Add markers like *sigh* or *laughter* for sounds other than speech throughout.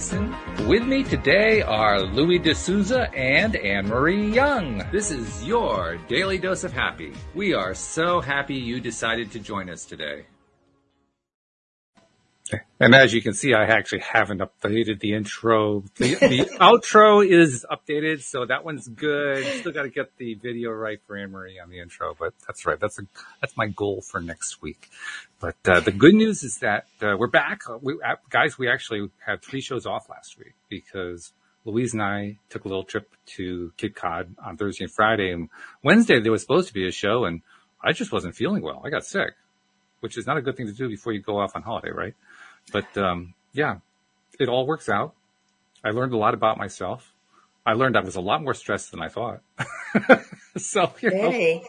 Walt Thiessen. With me today are Louis D'Souza and Anne-Marie Young. This is your Daily Dose of Happy. We are so happy you decided to join us today. And as you can see, I actually haven't updated the intro. The, the *laughs* outro is updated, so that one's good. Still got to get the video right for Anne Marie on the intro, but that's right. That's a that's my goal for next week. But uh, the good news is that uh, we're back, we, uh, guys. We actually had three shows off last week because Louise and I took a little trip to Cape Cod on Thursday and Friday, and Wednesday there was supposed to be a show, and I just wasn't feeling well. I got sick, which is not a good thing to do before you go off on holiday, right? But um, yeah, it all works out. I learned a lot about myself. I learned I was a lot more stressed than I thought. *laughs* so you, know,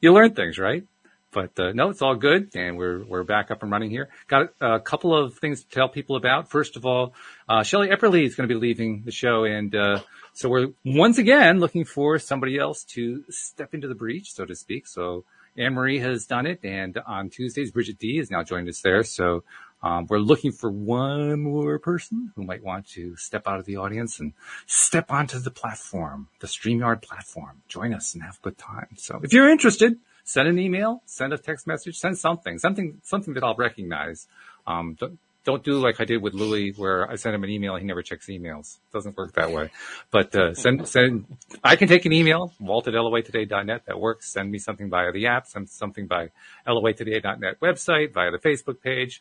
you learn things, right? But uh, no, it's all good, and we're we're back up and running here. Got a couple of things to tell people about. First of all, uh, Shelley Epperly is going to be leaving the show, and uh, so we're once again looking for somebody else to step into the breach, so to speak. So Anne Marie has done it, and on Tuesdays, Bridget D is now joined us there. So um, we're looking for one more person who might want to step out of the audience and step onto the platform, the StreamYard platform. Join us and have a good time. So if you're interested, send an email, send a text message, send something, something, something that I'll recognize. Um, don't, don't do like I did with Louis where I send him an email. He never checks emails. It doesn't work that way. But, uh, send, send, I can take an email, walt at loatoday.net. That works. Send me something via the app, send something by loatoday.net website, via the Facebook page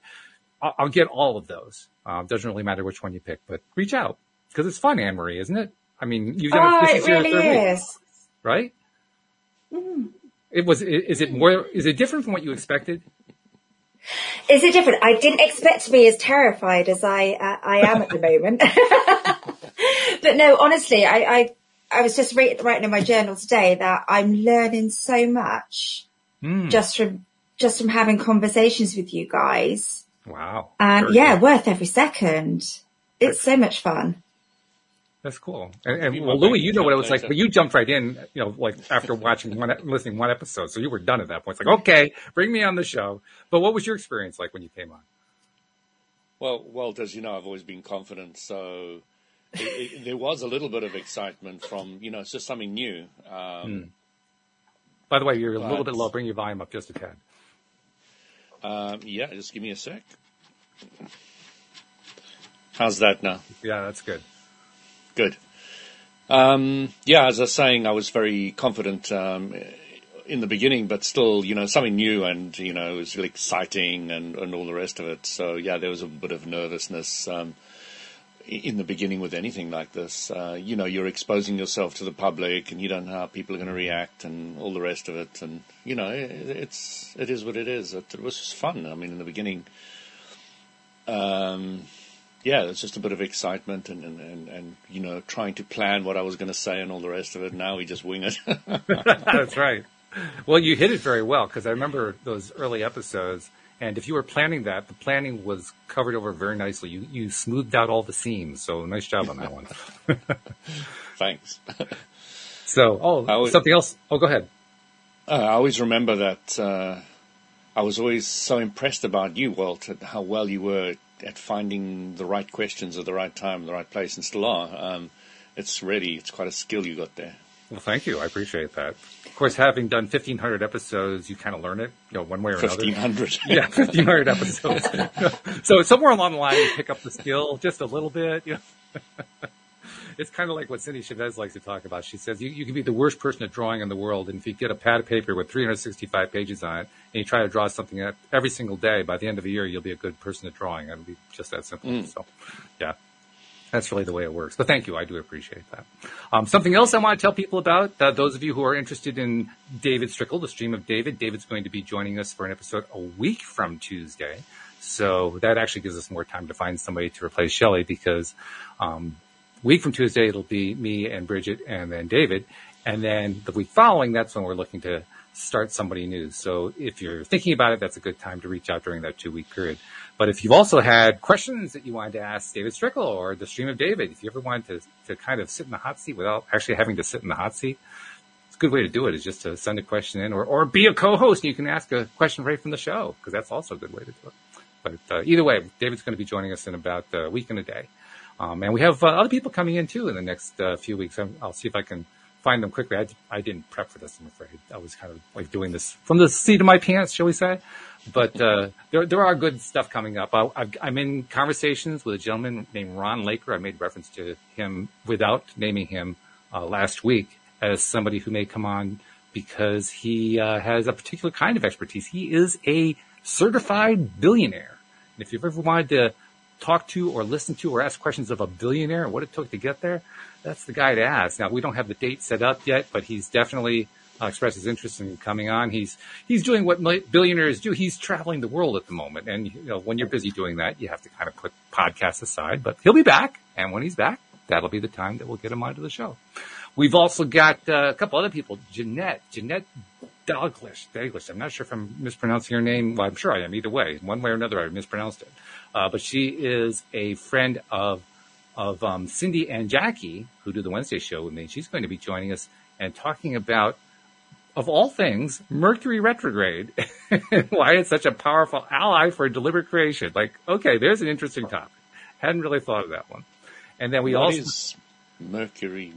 I'll, I'll get all of those. Um, doesn't really matter which one you pick, but reach out because it's fun, Anne Marie, isn't it? I mean, you've done oh, it. This it really is. Week, right? Mm. It was. Is it more? Is it different from what you expected? Is it different? I didn't expect to be as terrified as I uh, I am at the *laughs* moment. *laughs* but no, honestly, I, I I was just writing in my journal today that I'm learning so much mm. just from just from having conversations with you guys. Wow. And yeah, worth every second. It's so much fun. That's cool. And, and well, Louis, you know what it was like, but you jumped right in, you know, like after watching one, listening one episode. So you were done at that point. It's like, okay, bring me on the show. But what was your experience like when you came on? Well, well, as you know, I've always been confident. So it, it, there was a little bit of excitement from, you know, it's just something new. Um, hmm. By the way, you're a little bit low. Bring your volume up just a tad. Um, yeah, just give me a sec. How's that now? Yeah, that's good. Good. Um, yeah, as I was saying, I was very confident um, in the beginning, but still, you know, something new and, you know, it was really exciting and, and all the rest of it. So, yeah, there was a bit of nervousness. Um, in the beginning with anything like this. Uh, you know, you're exposing yourself to the public, and you don't know how people are going to react, and all the rest of it. And you know, it, it's it is what it is. It, it, was just fun. I mean, in the beginning, um, yeah, it's just a bit of excitement, and, and, and, and you know, trying to plan what I was going to say and all the rest of it. Now we just wing it. *laughs* That's right. Well, you hit it very well because I remember those early episodes and if you were planning that, the planning was covered over very nicely. You you smoothed out all the seams. So nice job on that one. *laughs* *laughs* Thanks. so, oh, always, something else. Oh, go ahead. Uh, I always remember that. Uh, I was always so impressed about you, Walt, at how well you were at finding the right questions at the right time, the right place, and still are. Um, it's really, it's quite a skill you got there. Well, thank you. I appreciate that. Of course, having done 1500 episodes, you kind of learn it, you know, one way or 1500. another. *laughs* yeah, 1500 episodes. *laughs* so somewhere along the line, you pick up the skill just a little bit, you know. *laughs* it's kind of like what Cindy Chavez likes to talk about. She says you, you can be the worst person at drawing in the world, and if you get a pad of paper with 365 pages on it, and you try to draw something every single day, by the end of the year, you'll be a good person at drawing. It'll be just that simple. Mm. So, yeah. That's really the way it works. But thank you. I do appreciate that. Um, something else I want to tell people about, uh, those of you who are interested in David Strickel, the stream of David, David's going to be joining us for an episode a week from Tuesday. So that actually gives us more time to find somebody to replace Shelley because, um, week from Tuesday, it'll be me and Bridget and then David. And then the week following, that's when we're looking to start somebody new. So if you're thinking about it, that's a good time to reach out during that two week period. But if you've also had questions that you wanted to ask David Strickel or the stream of David, if you ever wanted to, to kind of sit in the hot seat without actually having to sit in the hot seat, it's a good way to do it is just to send a question in or, or be a co-host and you can ask a question right from the show because that's also a good way to do it. But uh, either way, David's going to be joining us in about a week and a day. Um, and we have uh, other people coming in too in the next uh, few weeks. i will see if I can find them quickly. I, I, didn't prep for this, I'm afraid. I was kind of like doing this from the seat of my pants, shall we say. But uh, there, there are good stuff coming up. I, am in conversations with a gentleman named Ron Laker. I made reference to him without naming him uh, last week as somebody who may come on because he uh, has a particular kind of expertise. He is a certified billionaire. And if you've ever wanted to talk to or listen to or ask questions of a billionaire and what it took to get there, that's the guy to ask. Now we don't have the date set up yet, but he's definitely uh, expressed his interest in coming on. He's he's doing what billionaires do. He's traveling the world at the moment, and you know when you're busy doing that, you have to kind of put podcasts aside. But he'll be back, and when he's back, that'll be the time that we'll get him onto the show. We've also got uh, a couple other people. Jeanette, Jeanette Dalglish, Dalglish. I'm not sure if I'm mispronouncing her name. Well, I'm sure I am. Either way, one way or another, I mispronounced it. Uh, but she is a friend of of um, Cindy and Jackie, who do the Wednesday show with me. She's going to be joining us and talking about, of all things, Mercury retrograde, *laughs* why it's such a powerful ally for deliberate creation. Like, okay, there's an interesting topic. Hadn't really thought of that one. And then we what also Mercury.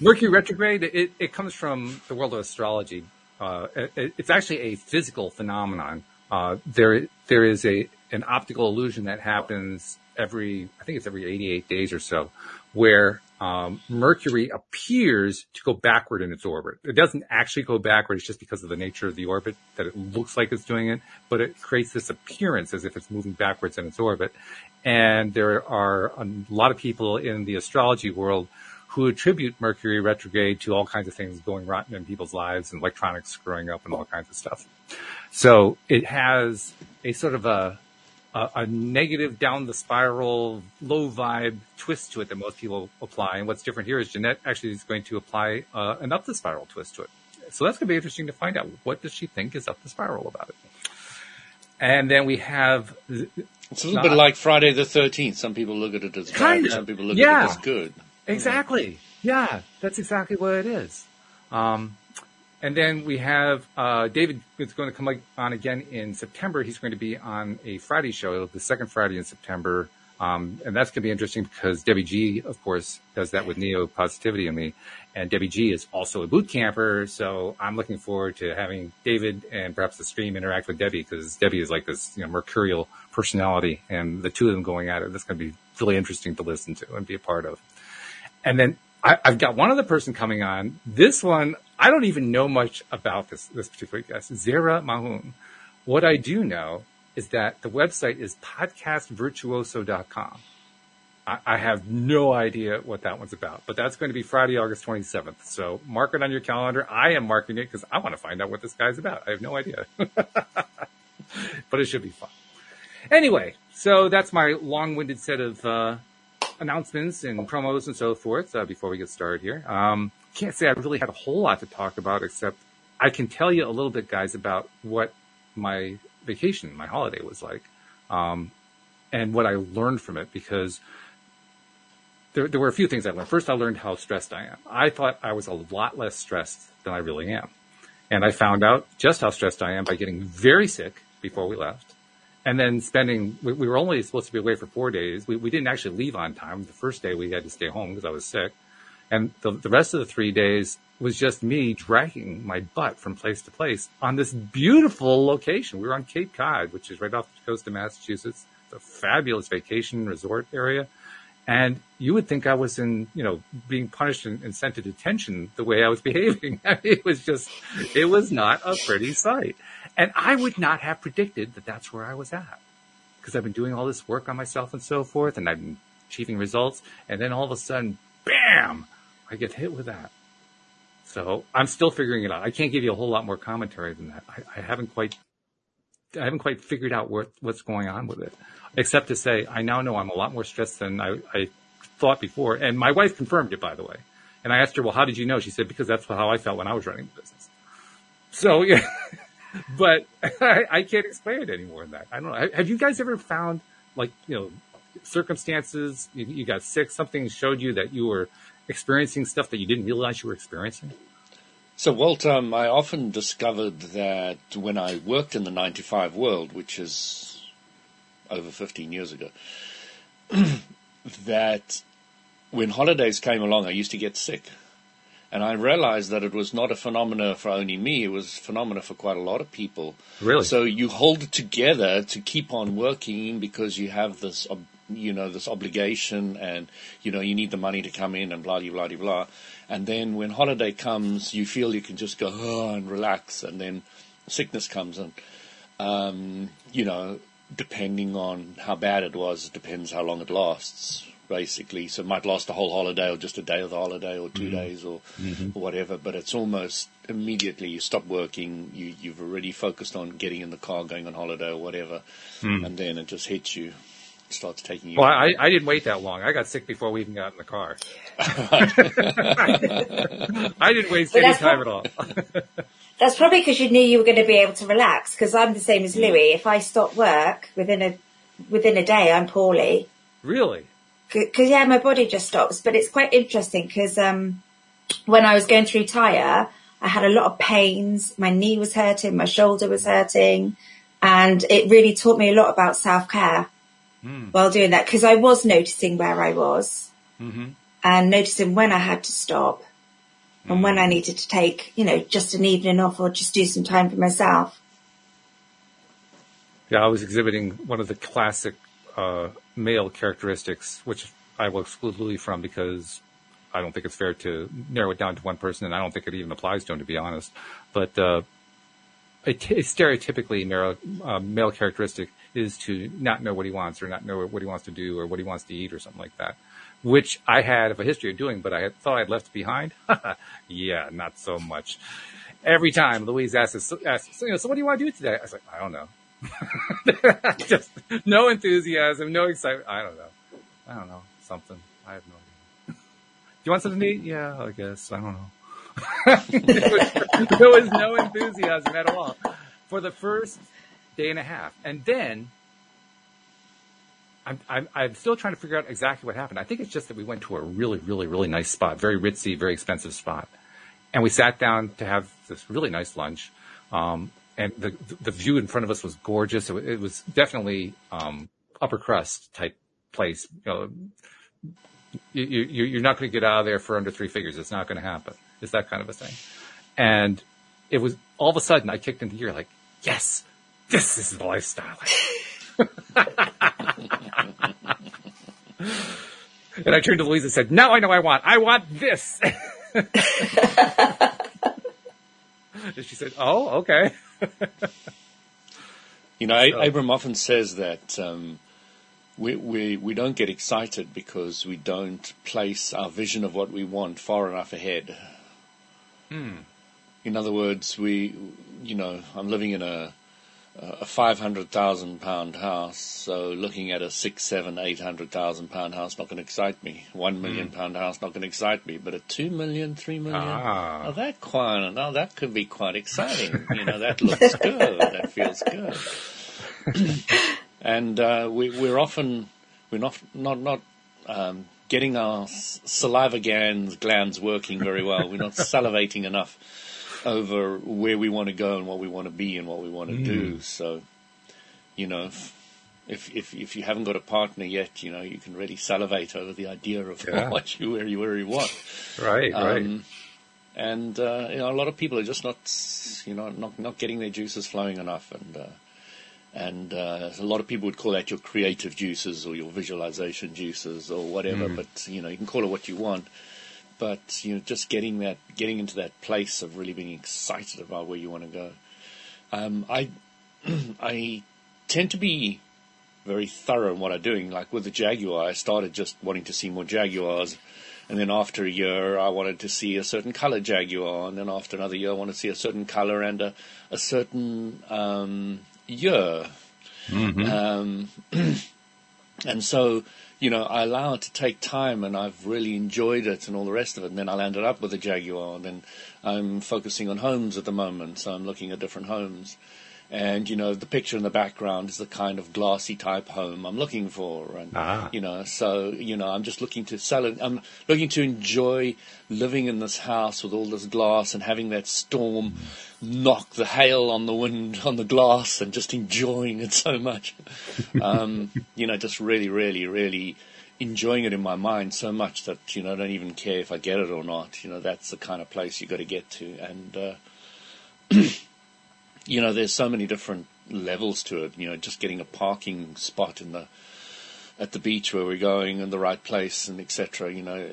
Mercury retrograde. It, it comes from the world of astrology. Uh, it's actually a physical phenomenon. Uh, there there is a an optical illusion that happens every, I think it's every 88 days or so, where um, Mercury appears to go backward in its orbit. It doesn't actually go backward. It's just because of the nature of the orbit that it looks like it's doing it, but it creates this appearance as if it's moving backwards in its orbit. And there are a lot of people in the astrology world who attribute Mercury retrograde to all kinds of things going rotten in people's lives and electronics screwing up and all kinds of stuff. So it has a sort of a a, a, negative down the spiral, low vibe twist to it that most people apply. And what's different here is Jeanette actually is going to apply uh, an up the spiral twist to it. So that's going to be interesting to find out. What does she think is up the spiral about it? And then we have. It's a little not, bit like Friday the 13th. Some people look at it as bad, some people look yeah, at it as good. Exactly. Yeah, that's exactly what it is. Um, and then we have uh, David is going to come on again in September. He's going to be on a Friday show, the second Friday in September. Um, and that's going to be interesting because Debbie G, of course, does that with Neo Positivity and me. And Debbie G is also a boot camper. So I'm looking forward to having David and perhaps the stream interact with Debbie because Debbie is like this, you know, mercurial personality and the two of them going at it. That's going to be really interesting to listen to and be a part of. And then I, have got one other person coming on. This one, I don't even know much about this, this particular guest, Zara Mahon. What I do know is that the website is podcastvirtuoso.com. I, I have no idea what that one's about, but that's going to be Friday, August 27th. So mark it on your calendar. I am marking it because I want to find out what this guy's about. I have no idea, *laughs* but it should be fun. Anyway, so that's my long-winded set of, uh, announcements and promos and so forth uh, before we get started here. Um, can't say I really had a whole lot to talk about, except I can tell you a little bit, guys, about what my vacation, my holiday was like, um, and what I learned from it because there, there were a few things I learned. First, I learned how stressed I am. I thought I was a lot less stressed than I really am. And I found out just how stressed I am by getting very sick before we left and then spending, we, we, were only supposed to be away for four days. We, we didn't actually leave on time. The first day we had to stay home because I was sick. And the, the rest of the three days was just me dragging my butt from place to place on this beautiful location. We were on Cape Cod, which is right off the coast of Massachusetts. It's a fabulous vacation resort area. And you would think I was in, you know, being punished and, and sent to detention the way I was *laughs* behaving. it was just, it was not a pretty sight. And I would not have predicted that that's where I was at because I've been doing all this work on myself and so forth and I've been achieving results. And then all of a sudden, bam, I get hit with that. So I'm still figuring it out. I can't give you a whole lot more commentary than that. I, I haven't quite, I haven't quite figured out what, what's going on with it, except to say I now know I'm a lot more stressed than I, I thought before. And my wife confirmed it, by the way. And I asked her, well, how did you know? She said, because that's how I felt when I was running the business. So yeah, *laughs* *laughs* but I, I, can't explain it any more than that. I don't know. Have you guys ever found like, you know, circumstances, you, you got sick, something showed you that you were experiencing stuff that you didn't realize you were experiencing? So, Walt, um, I often discovered that when I worked in the 95 world, which is over 15 years ago, *clears throat* that when holidays came along, I used to get sick. And I realized that it was not a phenomena for only me, it was a phenomena for quite a lot of people. Really? So you hold it together to keep on working because you have this, you know, this obligation and, you know, you need the money to come in and blah, blah, blah, blah. And then when holiday comes, you feel you can just go oh, and relax. And then sickness comes and, um, you know, depending on how bad it was, it depends how long it lasts basically. So it might last a whole holiday or just a day of the holiday or 2 Mm-hmm. days or, mm-hmm. or whatever. But it's almost immediately you stop working. You, you've already focused on getting in the car, going on holiday or whatever. Hmm. And then it just hits you, starts taking you. Well, I, I didn't wait that long. I got sick before we even got in the car. *laughs* *laughs* I didn't waste But any that's time what- at all. *laughs* That's probably because you knew you were going to be able to relax. Because I'm the same as mm-hmm. Louis. If I stop work within a within a day, I'm poorly. really? Because yeah, my body just stops. But it's quite interesting because um, when I was going through Tyre, I had a lot of pains. My knee was hurting, my shoulder was hurting, and it really taught me a lot about self care while doing that. Because I was noticing where I was and noticing when I had to stop and when I needed to take, you know, just an evening off or just do some time for myself. Yeah, I was exhibiting one of the classic uh, male characteristics, which I will exclude Louis from because I don't think it's fair to narrow it down to one person, and I don't think it even applies to him, to be honest. But uh, a, t- a stereotypically male, uh, male characteristic is to not know what he wants, or not know what he wants to do, or what he wants to eat, or something like that. Which I had a history of doing, but I thought I'd left behind. *laughs* yeah, not so much. Every time Louise asks, asks you know, so what do you want to do today? I was like, I don't know. *laughs* Just no enthusiasm, no excitement. I don't know. I don't know. Something. I have no idea. Do you want something to eat? Yeah, I guess. I don't know. there, was, *laughs* there was no enthusiasm at all for the first day and a half. And then I'm, I'm, I'm still trying to figure out exactly what happened. I think it's just that we went to a really, really, really nice spot, very ritzy, very expensive spot. And we sat down to have this really nice lunch. Um, and the, the view in front of us was gorgeous. It, it was definitely, um, upper crust type place. You know, you, you, you're not going to get out of there for under three figures. It's not going to happen. It's that kind of a thing. And it was all of a sudden I kicked into gear like, yes, this is the lifestyle. *laughs* and I turned to Louise and said, now I know I want, I want this. *laughs* and she said, oh, okay. *laughs* *laughs* You know, So- Abraham often says that um, we, we we don't get excited because we don't place our vision of what we want far enough ahead. In other words, we, you know, I'm living in a a five hundred thousand pound house, so looking at a six, seven, eight hundred thousand pound house not going to excite me. One million pound house not going to excite me, but a two million, three million, Ah. oh, that quite, now that could be quite exciting. *laughs* you know, that looks good, that feels good *laughs* and uh, we, we're often we're not not not um, getting our saliva glands glands working very well. We're not salivating enough over where we want to go and what we want to be and what we want to do. So, you know, if, if if if you haven't got a partner yet, you know, you can really salivate over the idea of Yeah. *laughs* what you where you where you want. Right, right. Um, and uh, you know, a lot of people are just not, you know, not not getting their juices flowing enough, and uh, and uh, a lot of people would call that your creative juices or your visualization juices or whatever. But you know, you can call it what you want. But you know, just getting that, getting into that place of really being excited about where you want to go. Um, I *clears throat* I tend to be very thorough in what I'm doing. Like with the Jaguar, I started just wanting to see more Jaguars. And then after a year, I wanted to see a certain color Jaguar. And then after another year, I wanted to see a certain color and a, a certain um, year. Um, *clears throat* and so, you know, I allow it to take time and I've really enjoyed it and all the rest of it. And then I landed up with a Jaguar. And then I'm focusing on homes at the moment. So I'm looking at different homes. And you know the picture in the background is the kind of glassy type home I'm looking for, and Ah. you know, so you know, I'm just looking to sell it. I'm looking to enjoy living in this house with all this glass and having that storm knock the hail on the wind *laughs* on the glass and just enjoying it so much. *laughs* Um, you know, just really, really, really enjoying it in my mind so much that you know I don't even care if I get it or not. You know, that's the kind of place you got to get to, and uh, *clears throat* you know, there's so many different levels to it. You know, just getting a parking spot in the at the beach where we're going in the right place and etc. You know,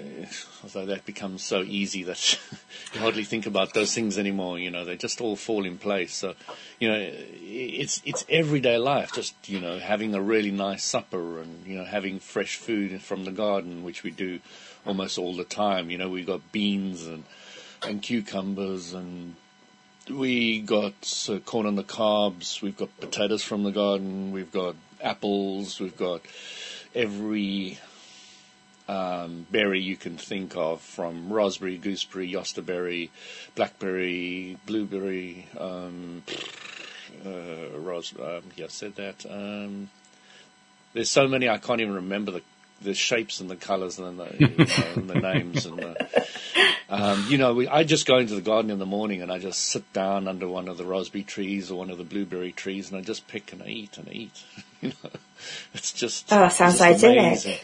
although that becomes so easy that *laughs* you hardly think about those things anymore. You know, they just all fall in place. So, you know, it's it's everyday life. Just you know, having a really nice supper and you know having fresh food from the garden, which we do almost all the time. You know, we've got beans and and cucumbers and we got uh, corn on the cobs. We've got potatoes from the garden. We've got apples. We've got every um, berry you can think of, from raspberry, gooseberry, jostaberry, blackberry, blueberry. Um, uh, ros- um, yeah, I said that. Um, there's so many I can't even remember the the shapes and the colours and the, you *laughs* know, and the names and the. Um, you know, we, I just go into the garden in the morning and I just sit down under one of the raspberry trees or one of the blueberry trees and I just pick and I eat and I eat. *laughs* you know, it's just Oh, sounds just idyllic.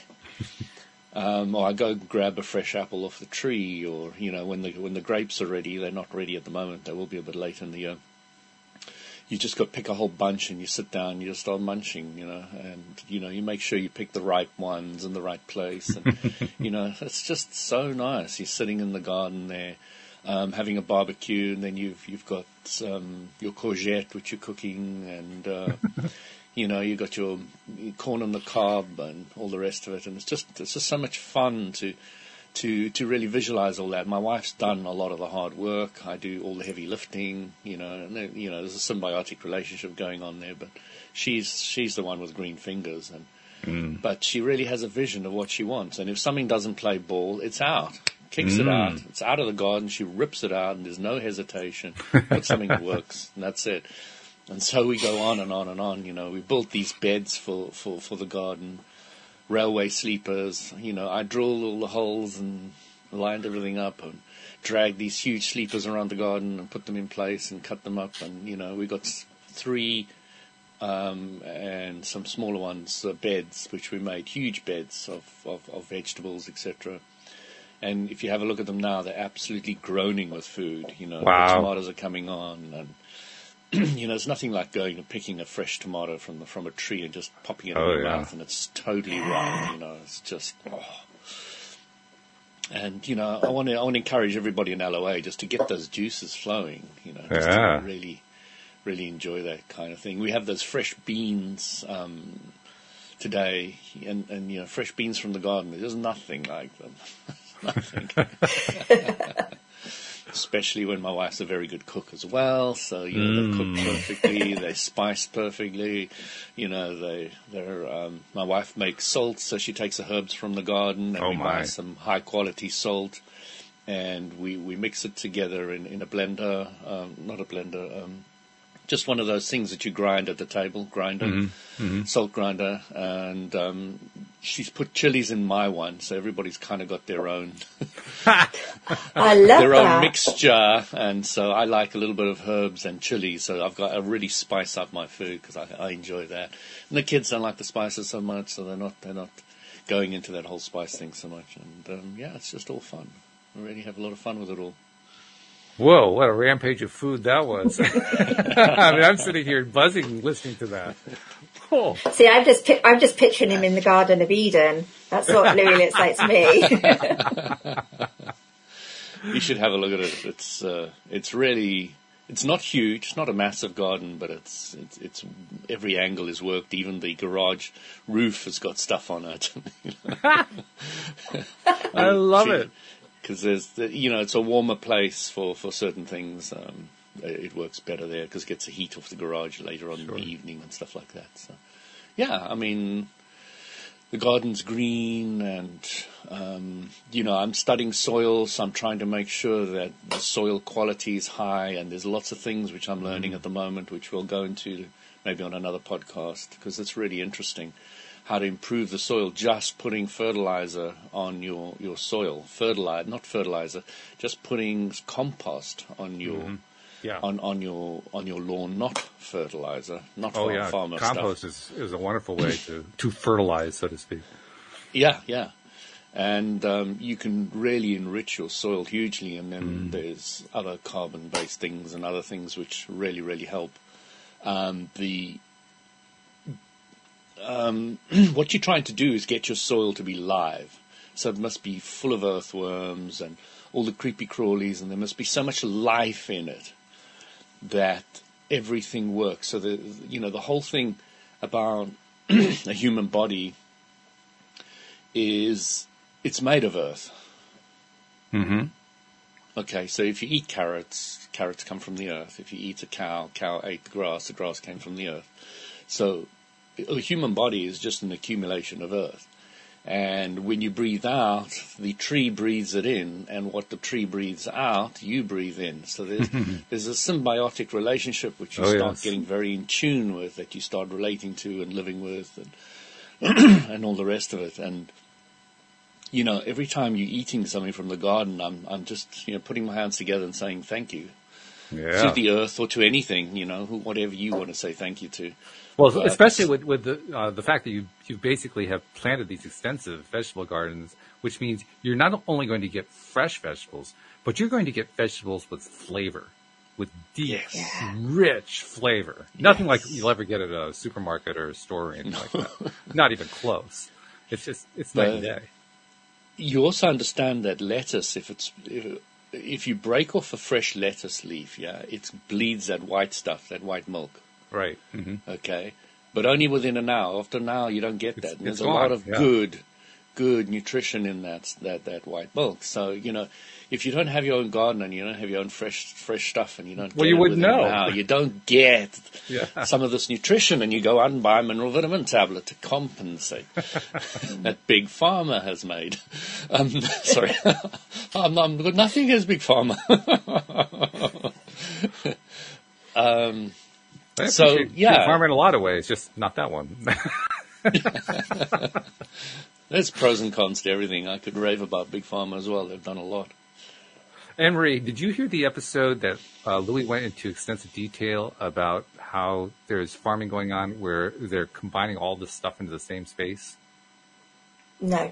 Um, or I go grab a fresh apple off the tree, or you know, when the when the grapes are ready, they're not ready at the moment. They will be a bit later in the year. You just got to pick a whole bunch and you sit down, and you just start munching, you know, and you know you make sure you pick the right ones in the right place, and *laughs* you know it's just so nice. You're sitting in the garden there, um, having a barbecue, and then you've you've got um, your courgette which you're cooking, and uh, *laughs* you know you got your corn on the cob and all the rest of it, and it's just it's just so much fun to to to really visualize all that. My wife's done a lot of the hard work. I do all the heavy lifting. You know, and you know, there's a symbiotic relationship going on there. But she's she's the one with green fingers, and mm. but she really has a vision of what she wants. And if something doesn't play ball, it's out. Kicks it out. Mm. It's out of the garden. She rips it out, and there's no hesitation. *laughs* Put something that works, and that's it. And so we go on and on and on. You know, we built these beds for for for the garden railway sleepers. You know, I drilled all the holes and lined everything up and dragged these huge sleepers around the garden and put them in place and cut them up. And, you know, we got three um, and some smaller ones, uh, beds, which we made huge beds of, of, of vegetables, etc. And if you have a look at them now, they're absolutely groaning with food. You know, Wow. the tomatoes are coming on, and *clears throat* you know, it's nothing like going and picking a fresh tomato from the, from a tree and just popping it Oh, in your yeah. mouth, and it's totally right. You know, it's just. Oh. And you know, I want to I want to encourage everybody in LOA just to get those juices flowing. You know, just Yeah. to really, really enjoy that kind of thing. We have those fresh beans um, today, and and you know, fresh beans from the garden. There's nothing like them. *laughs* nothing. *laughs* Especially when my wife's a very good cook as well, so you know *laughs* they cook perfectly, they spice perfectly, you know they they're. Um, my wife makes salt, so she takes the herbs from the garden, and Oh, we buy some high quality salt, and we we mix it together in in a blender, um, not a blender, um, just one of those things that you grind at the table, grinder, salt grinder, and um, she's put chilies in my one, so everybody's kind of got their own *laughs* I love their that. own mixture, and so I like a little bit of herbs and chilies. So I've got I really spice up my food because I, I enjoy that. And the kids don't like the spices so much, so they're not they're not going into that whole spice thing so much. And um, yeah, it's just all fun. I really have a lot of fun with it all. Whoa, what a rampage of food that was. *laughs* I mean, I'm sitting here buzzing listening to that. Oh, See, I'm just I'm just picturing him in the Garden of Eden. That's what Louis looks like to me. *laughs* You should have a look at it. It's uh, it's really it's not huge. It's not a massive garden, but it's it's, it's every angle is worked. Even the garage roof has got stuff on it. *laughs* I love it. Because there's the, you know it's a warmer place for for certain things. Um, it it works better there because it gets the heat off the garage later on in the evening and stuff like that. So, yeah, I mean, the garden's green and um, you know I'm studying soil, so I'm trying to make sure that the soil quality is high. And there's lots of things which I'm learning at the moment, which we'll go into maybe on another podcast because it's really interesting how to improve the soil just putting fertilizer on your, your soil. Fertilizer, not fertilizer, just putting compost on your Mm-hmm. Yeah. on, on your on your lawn, not fertilizer, not oh farm, yeah. farmer Compost stuff. is, is a wonderful way to, to fertilize, so to speak. Yeah, yeah. And um, you can really enrich your soil hugely, and then Mm. there's other carbon-based things and other things which really, really help. Um, the um, *clears throat* what you're trying to do is get your soil to be live, so it must be full of earthworms and all the creepy crawlies, and there must be so much life in it that everything works. So the you know the whole thing about *clears throat* a human body is it's made of earth. Mm-hmm. Okay, so if you eat carrots, carrots come from the earth. If you eat a cow, cow ate the grass, the grass came from the earth. So the human body is just an accumulation of earth. And when you breathe out, the tree breathes it in, and what the tree breathes out, you breathe in. So there's, *laughs* there's a symbiotic relationship which you Oh, start yes. getting very in tune with, that you start relating to and living with, and, *clears throat* and all the rest of it. And you know, every time you're eating something from the garden, I'm I'm just you know putting my hands together and saying thank you Yeah. to the earth or to anything, you know, whatever you want to say thank you to. Well, But- especially with with the uh, the fact that you you basically have planted these extensive vegetable gardens, which means you're not only going to get fresh vegetables, but you're going to get vegetables with flavor, with deep, Yes. Rich flavor. Nothing like you'll ever get at a supermarket or a store or anything like that. Not even close. It's just it's night and day. You also understand that lettuce, if it's if, if you break off a fresh lettuce leaf, yeah, it bleeds that white stuff, that white milk. Right. hmm Okay, but only within an hour. After an hour, you don't get that. It's- And There's it's a lot of yeah. good, good nutrition in that that that white milk. So you know, if you don't have your own garden and you don't have your own fresh fresh stuff, and you don't, Well, get you wouldn't know. hour, you don't get Yeah. some of this nutrition, and you go out and buy a mineral vitamin tablet to compensate *laughs* that Big Pharma has made. Um, *laughs* sorry, I'm, I'm nothing against Big Pharma. *laughs* um, So, yeah. Big Pharma in a lot of ways, just not that one. There's pros and cons to everything. I could rave about Big Pharma as well. They've done a lot. Anne Marie, did you hear the episode that uh, Louis went into extensive detail about how there's farming going on where they're combining all this stuff into the same space? No.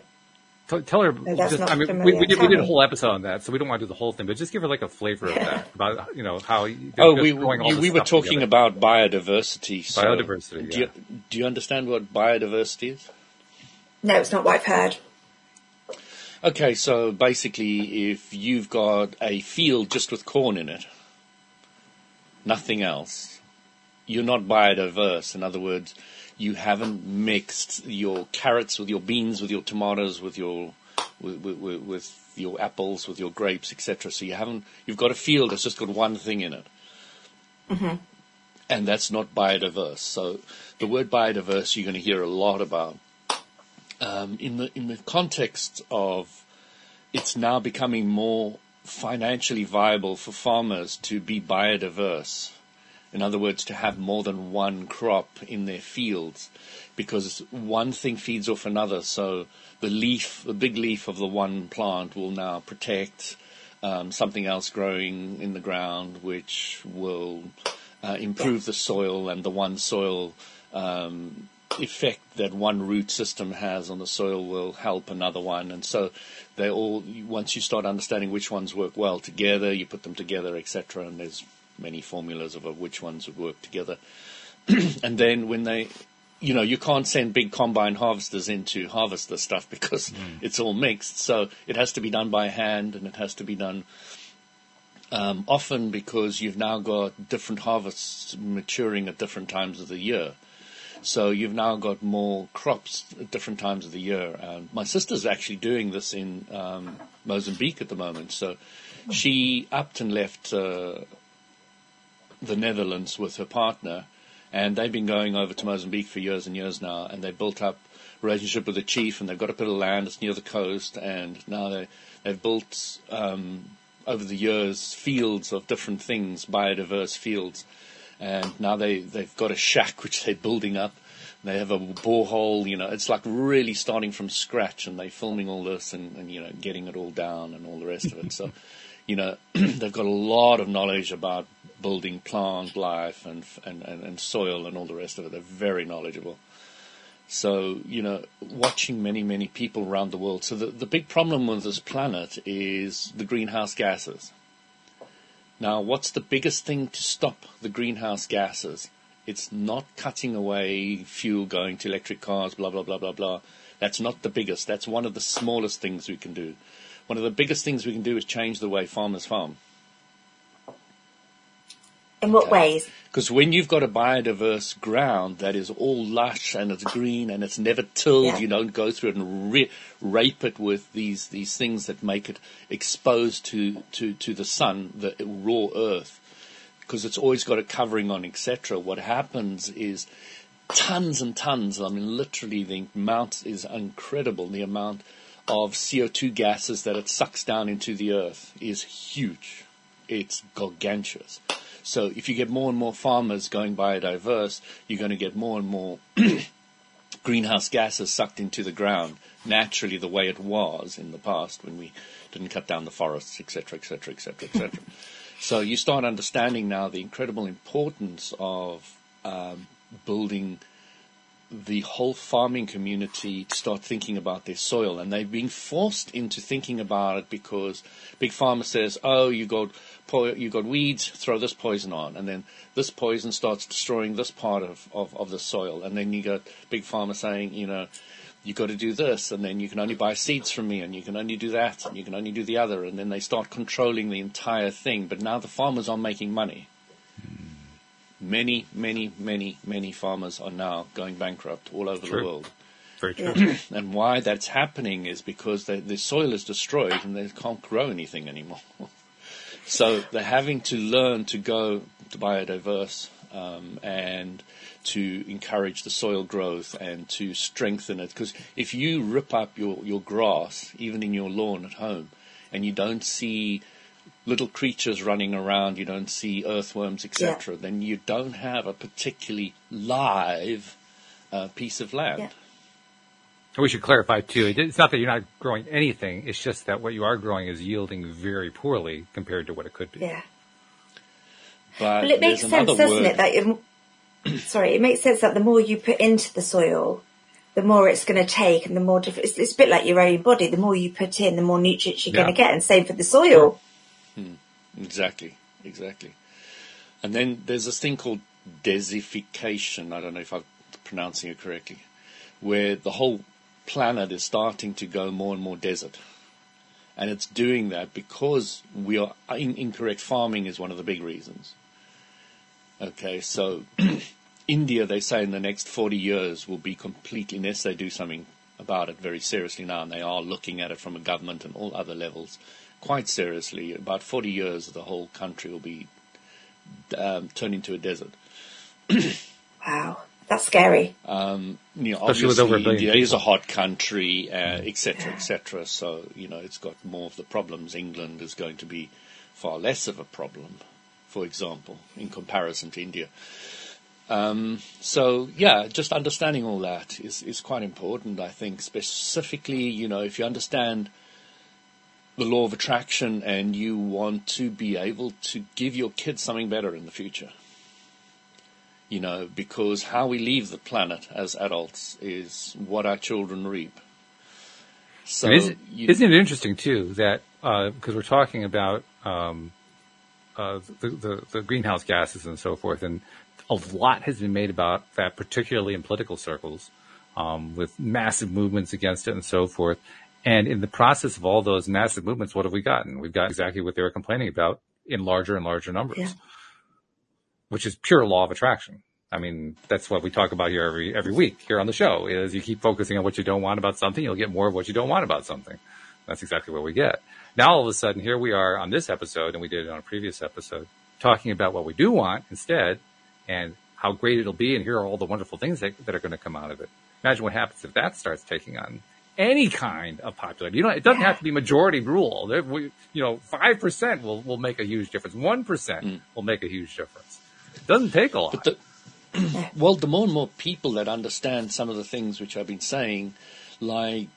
Tell, tell her. that's just, not I mean, we, we did we did a whole episode on that, so we don't want to do the whole thing, but just give her like a flavor of that *laughs* about you know how. Oh, we growing all we, this we were stuff talking together. about biodiversity. So Biodiversity, Do you, do you understand what biodiversity is? No, it's not what I've heard. Okay, so basically, if you've got a field just with corn in it, nothing else, you're not biodiverse. In other words, you haven't mixed your carrots with your beans, with your tomatoes, with your with, with, with your apples, with your grapes, etc. So you haven't. You've got a field that's just got one thing in it, mm-hmm. and that's not biodiverse. So the word biodiverse, you're going to hear a lot about um, in the in the context of it's now becoming more financially viable for farmers to be biodiverse. In other words, to have more than one crop in their fields, because one thing feeds off another. So the leaf, the big leaf of the one plant, will now protect um, something else growing in the ground, which will uh, improve the soil and the one soil um, effect that one root system has on the soil will help another one. And so they all, once you start understanding which ones work well together, you put them together, etc. And there's many formulas of which ones would work together. *clears throat* and then when they, you know, you can't send big combine harvesters in to harvest the stuff because it's all mixed. So it has to be done by hand and it has to be done um, often because you've now got different harvests maturing at different times of the year. So you've now got more crops at different times of the year. Um, my sister's actually doing this in um, Mozambique at the moment. So she upped and left uh, the Netherlands with her partner, And they've been going over to Mozambique for years and years now, and they've built up relationship with the chief, and they've got a bit of land. It's near the coast, and now they they've built um, over the years fields of different things, biodiverse fields, and now they they've got a shack which they're building up. They have a borehole, you know, it's like really starting from scratch, and they're filming all this and, and you know getting it all down and all the rest of it. So, *clears throat* you know, *clears throat* they've got a lot of knowledge about building plant life and, and, and, and soil and all the rest of it. They're very knowledgeable. So, you know, watching many, many people around the world. So the, the big problem with this planet is the greenhouse gases. Now, what's the biggest thing to stop the greenhouse gases? It's not cutting away fuel going to electric cars, blah, blah, blah, blah, blah. That's not the biggest. That's one of the smallest things we can do. One of the biggest things we can do is change the way farmers farm. In what ways? Because when you've got a biodiverse ground that is all lush and it's green and it's never tilled, Yeah. you don't go through it and ra- rape it with these, these things that make it exposed to, to, to the sun, the raw earth, because it's always got a covering on, etc. What happens is tons and tons, I mean literally the amount is incredible, the amount of CO2 gases that it sucks down into the earth is huge. It's gargantuous. So if you get more and more farmers going biodiverse, you're going to get more and more *clears throat* greenhouse gases sucked into the ground naturally the way it was in the past when we didn't cut down the forests, etc., etc., etc., etc. So you start understanding now the incredible importance of um, building the whole farming community to start thinking about their soil, and they've been forced into thinking about it because big pharma says, "Oh, you got po- you got weeds, throw this poison on," and then this poison starts destroying this part of, of, of the soil, and then you got big pharma saying, you know, you got to do this, and then you can only buy seeds from me, and you can only do that, and you can only do the other, and then they start controlling the entire thing. But now the farmers are making money. Many, many, many, many farmers are now going bankrupt all over True. the world. Very true. *clears throat* And why that's happening is because the, the soil is destroyed and they can't grow anything anymore. *laughs* so they're having to learn to go to biodiverse um, and to encourage the soil growth and to strengthen it. Because if you rip up your, your grass, even in your lawn at home, and you don't see little creatures running around, you don't see earthworms, etc., then you don't have a particularly live uh, piece of land. Yeah. We should clarify too. It's not that you're not growing anything. It's just that what you are growing is yielding very poorly compared to what it could be. Yeah. But Well, it makes sense, doesn't word. it? That you, *clears throat* sorry, it makes sense that the more you put into the soil, the more it's going to take, and the more different. It's, it's a bit like your own body. The more you put in, the more nutrients you're Yeah. going to get, and same for the soil. Exactly, exactly. And then there's this thing called desertification. I don't know if I'm pronouncing it correctly, where the whole planet is starting to go more and more desert. And it's doing that because we are in, incorrect farming is one of the big reasons. Okay, so *clears throat* India, they say in the next 40 years will be completely, unless they do something about it very seriously now, and they are looking at it from a government and all other levels quite seriously. About 40 years, the whole country will be um, turned into a desert. *coughs* Wow, that's scary. You know, Especially with over a obviously, billion India is a hot country, uh, et cetera, et cetera. So, you know, it's got more of the problems. England is going to be far less of a problem, for example, in comparison to India. Um, so, yeah, just understanding all that is, is quite important, I think. Specifically, you know, if you understand the law of attraction and you want to be able to give your kids something better in the future. You know, because how we leave the planet as adults is what our children reap. So, isn't, you, isn't it interesting too that because we're talking about um, uh, the, the, the greenhouse gases and so forth, and a lot has been made about that, particularly in political circles, um, with massive movements against it and so forth. And in the process of all those massive movements, what have we gotten? We've got exactly what they were complaining about in larger and larger numbers, Yeah. which is pure law of attraction. I mean, that's what we talk about here every every week here on the show. Is you keep focusing on what you don't want about something, you'll get more of what you don't want about something. That's exactly what we get. Now all of a sudden, here we are on this episode, and we did it on a previous episode, talking about what we do want instead. And how great it'll be and here are all the wonderful things that, that are going to come out of it. Imagine what happens if that starts taking on any kind of popularity. You know, it doesn't have to be majority rule. There, we, you know, 5% will, will make a huge difference. 1% mm. will make a huge difference. It doesn't take a lot. The, *clears throat* well, the more and more people that understand some of the things which I've been saying, like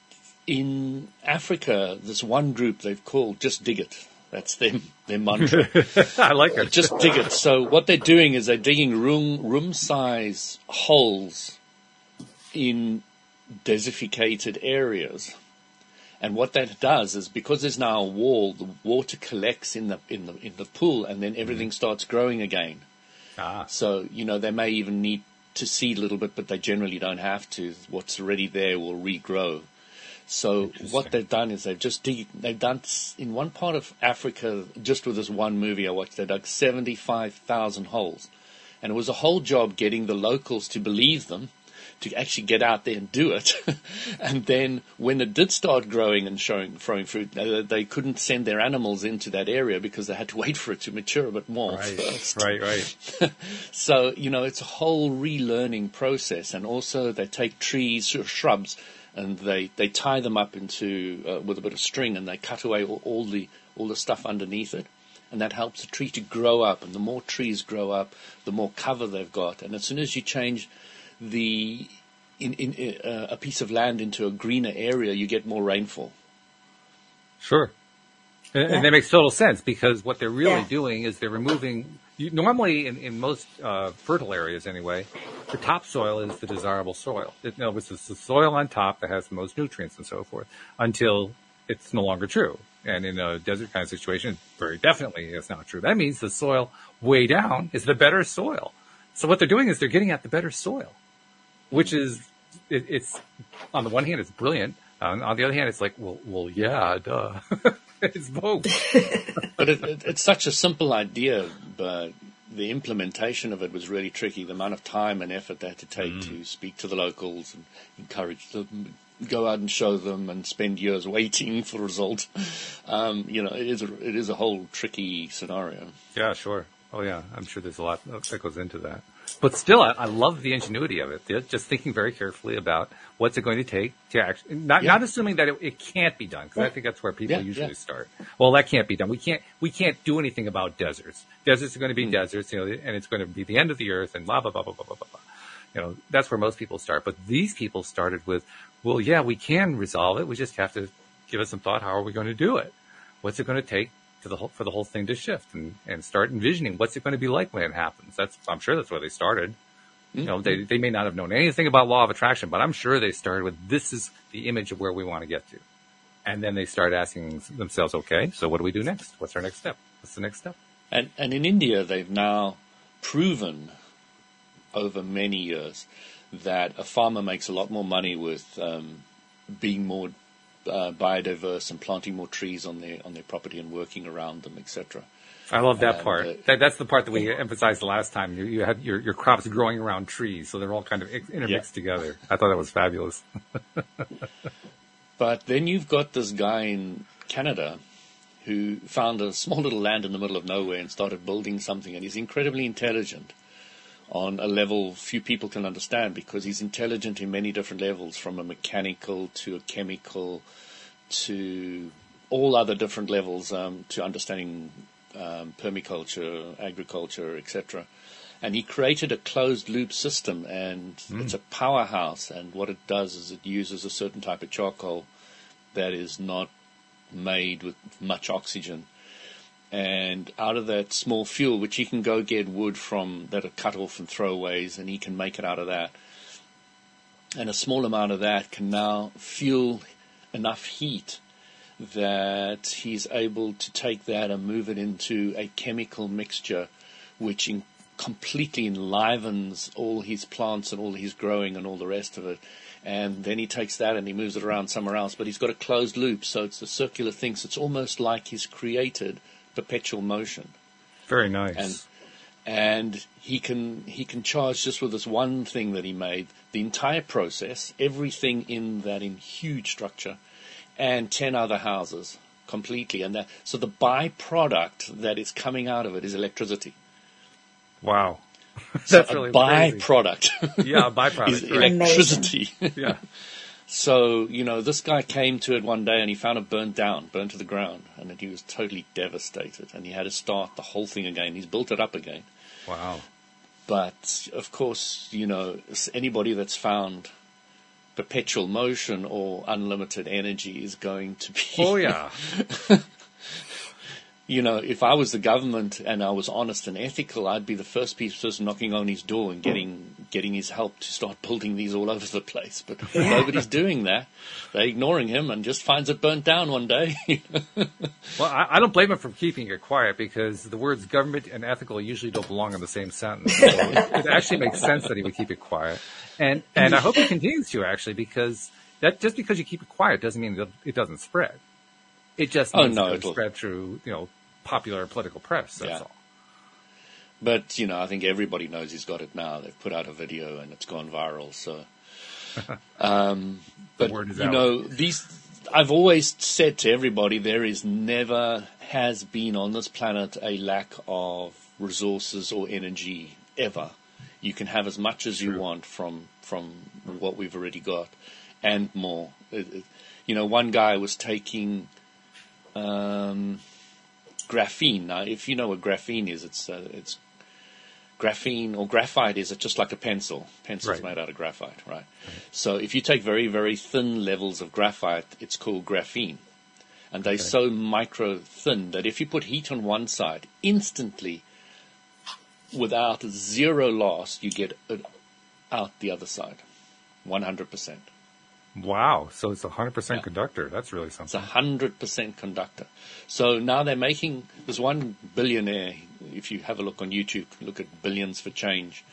in Africa, there's one group they've called Just Dig It. That's their, their mantra. *laughs* I like it. Just dig it. So what they're doing is they're digging room, room size holes in desertificated areas. And what that does is because there's now a wall, the water collects in the, in the, in the pool and then everything mm. starts growing again. Ah. So, you know, they may even need to seed a little bit, but they generally don't have to. What's already there will regrow. So what they've done is they've just dig, they've done in one part of Africa just with this one movie I watched. They dug seventy five thousand holes, and it was a whole job getting the locals to believe them, to actually get out there and do it. *laughs* and then when it did start growing and showing throwing fruit, they, they, couldn't send their animals into that area because they had to *laughs* wait for it to mature a bit more right, first. Right, right. *laughs* so you know it's a whole relearning process, and also they take trees or shrubs and they, they tie them up into uh, with a bit of string and they cut away all, all, the all the stuff underneath it and that helps the tree to grow up and the more trees grow up the more cover they've got and as soon as you change the in, in uh, a piece of land into a greener area you get more rainfall sure and, yeah. and that makes total sense because what they're really yeah. doing is they're removing you, normally in, in most uh, fertile areas anyway, the topsoil is the desirable soil. It, no, it's the soil on top that has the most nutrients and so forth until it's no longer true. And in a desert kind of situation, very definitely it's not true. That means the soil way down is the better soil. So what they're doing is they're getting at the better soil, which is, it, it's, on the one hand, it's brilliant. On, on the other hand, it's like, well, well, yeah, duh. *laughs* it's both. *laughs* but it, it, it's such a simple idea, but the implementation of it was really tricky. The amount of time and effort they had to take mm. to speak to the locals and encourage them, go out and show them, and spend years waiting *laughs* for results. Um, you know, it is a, it is a whole tricky scenario. Yeah, sure. Oh yeah, I'm sure there's a lot that goes into that. But still, I, I love the ingenuity of it. Just thinking very carefully about what's it going to take to actually, not, yeah. not assuming that it, it, can't be done, because I think that's where people yeah, usually yeah. start. Well, that can't be done. We can't, we can't do anything about deserts. Deserts are going to be mm. deserts, you know, and it's going to be the end of the earth and blah, blah, blah, blah, blah, blah, blah. You know, that's where most people start. But these people started with, well, yeah, we can resolve it. We just have to give it some thought. How are we going to do it? What's it going to take to the whole, for the whole thing to shift and, and start envisioning what's it going to be like when it happens. That's, I'm sure that's where they started. Mm-hmm. You know, they, they may not have known anything about law of attraction, but I'm sure they started with this is the image of where we want to get to. And then they start asking themselves, okay, so what do we do next? What's our next step? What's the next step? And, and in India, they've now proven over many years that a farmer makes a lot more money with um, being more uh, biodiverse and planting more trees on their on their property and working around them, etc. I love that and, part. Uh, that, that's the part that we emphasized the last time. You, you had your, your crops growing around trees, so they're all kind of intermixed yeah. together. I thought that was fabulous. *laughs* but then you've got this guy in Canada who found a small little land in the middle of nowhere and started building something, and he's incredibly intelligent on a level few people can understand because he's intelligent in many different levels, from a mechanical to a chemical to all other different levels um, to understanding um, permaculture, agriculture, etc. And he created a closed loop system, and mm. it's a powerhouse. And what it does is it uses a certain type of charcoal that is not made with much oxygen and out of that small fuel, which he can go get wood from that are cut off and throwaways, and he can make it out of that. And a small amount of that can now fuel enough heat that he's able to take that and move it into a chemical mixture, which in, completely enlivens all his plants and all his growing and all the rest of it. And then he takes that and he moves it around somewhere else. But he's got a closed loop, so it's a circular thing. So it's almost like he's created perpetual motion. Very nice. And, and he can he can charge just with this one thing that he made the entire process, everything in that in huge structure, and ten other houses completely. And that, so the byproduct that is coming out of it is electricity. Wow. That's really crazy. byproduct Yeah, a byproduct. *laughs* is right. electricity. Yeah. *laughs* So, you know, this guy came to it one day and he found it burnt down, burnt to the ground, and he was totally devastated. And he had to start the whole thing again. He's built it up again. Wow. But of course, you know, anybody that's found perpetual motion or unlimited energy is going to be. Oh yeah. *laughs* You know, if I was the government and I was honest and ethical, I'd be the first person knocking on his door and getting getting his help to start building these all over the place. But nobody's doing that. They're ignoring him and just finds it burnt down one day. *laughs* Well, I, I don't blame him for keeping it quiet because the words government and ethical usually don't belong in the same sentence. So it actually makes sense that he would keep it quiet. And, and I hope he continues to actually because that just because you keep it quiet doesn't mean that it doesn't spread. It just Oh, no, it it'll- spread through, you know, popular political press. That's Yeah. all. But you know, I think everybody knows he's got it now. They've put out a video and it's gone viral. So, *laughs* um, but you know, these. I've always said to everybody, there is never has been on this planet a lack of resources or energy ever. You can have as much as you want from from what we've already got, and more. You know, one guy was taking. Um, graphene. Now, if you know what graphene is, it's uh, it's graphene or graphite is it just like a pencil. Pencil's Right. made out of graphite, right? So if you take very very thin levels of graphite, it's called graphene, and they're so micro thin that if you put heat on one side, instantly, without zero loss, you get it out the other side, one hundred percent. Wow. So it's a hundred percent Yeah. conductor. That's really something. It's a hundred percent conductor. So now they're making there's one billionaire. If you have a look on YouTube, look at billions for change.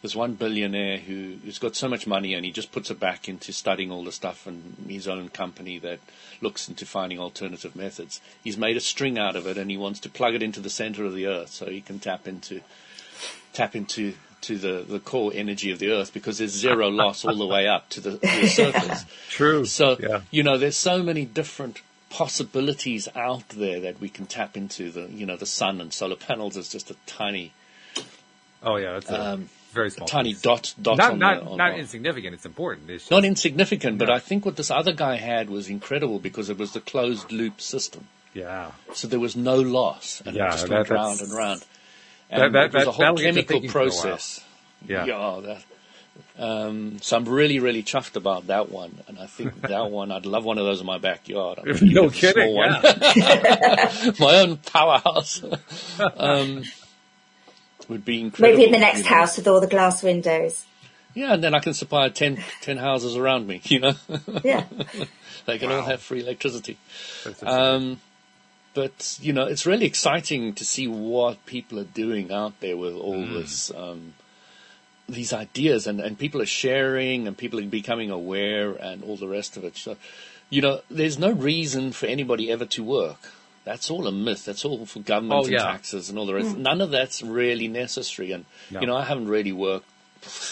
There's one billionaire who, who's got so much money and he just puts it back into studying all the stuff and his own company that looks into finding alternative methods. He's made a string out of it and he wants to plug it into the center of the earth so he can tap into tap into to the, the core energy of the earth because there's zero *laughs* loss all the way up to the, the surface. True. So, yeah. you know, there's so many different possibilities out there that we can tap into. The, you know, the sun and solar panels is just a tiny, Oh yeah. That's a um, very small. tiny piece. dot, dot Not on not the, on, not on- insignificant. It's important. It's just, not insignificant, but I think what this other guy had was incredible because it was the closed loop system. yeah. So there was no loss, and Yeah, it just that- went round and round. That- And that- it was that- a whole that'll get you chemical thinking for a while. process. Yeah. Yeah, that. Um, so I'm really, really chuffed about that one, and I think *laughs* that one I'd love one of those in my backyard. I'm gonna No kidding. small one. Yeah. *laughs* my own powerhouse. *laughs* um, would be incredible. Maybe in the next you know. house with all the glass windows. Yeah, and then I can supply 10, 10 houses around me. You know, Yeah. they can all have free electricity. That's- Um, but you know, it's really exciting to see what people are doing out there with all this, um, these ideas, and, and people are sharing, and people are becoming aware, and all the rest of it. So, you know, there's no reason for anybody ever to work. That's all a myth. That's all for government Oh, and yeah. taxes and all the rest. None of that's really necessary. And No. you know, I haven't really worked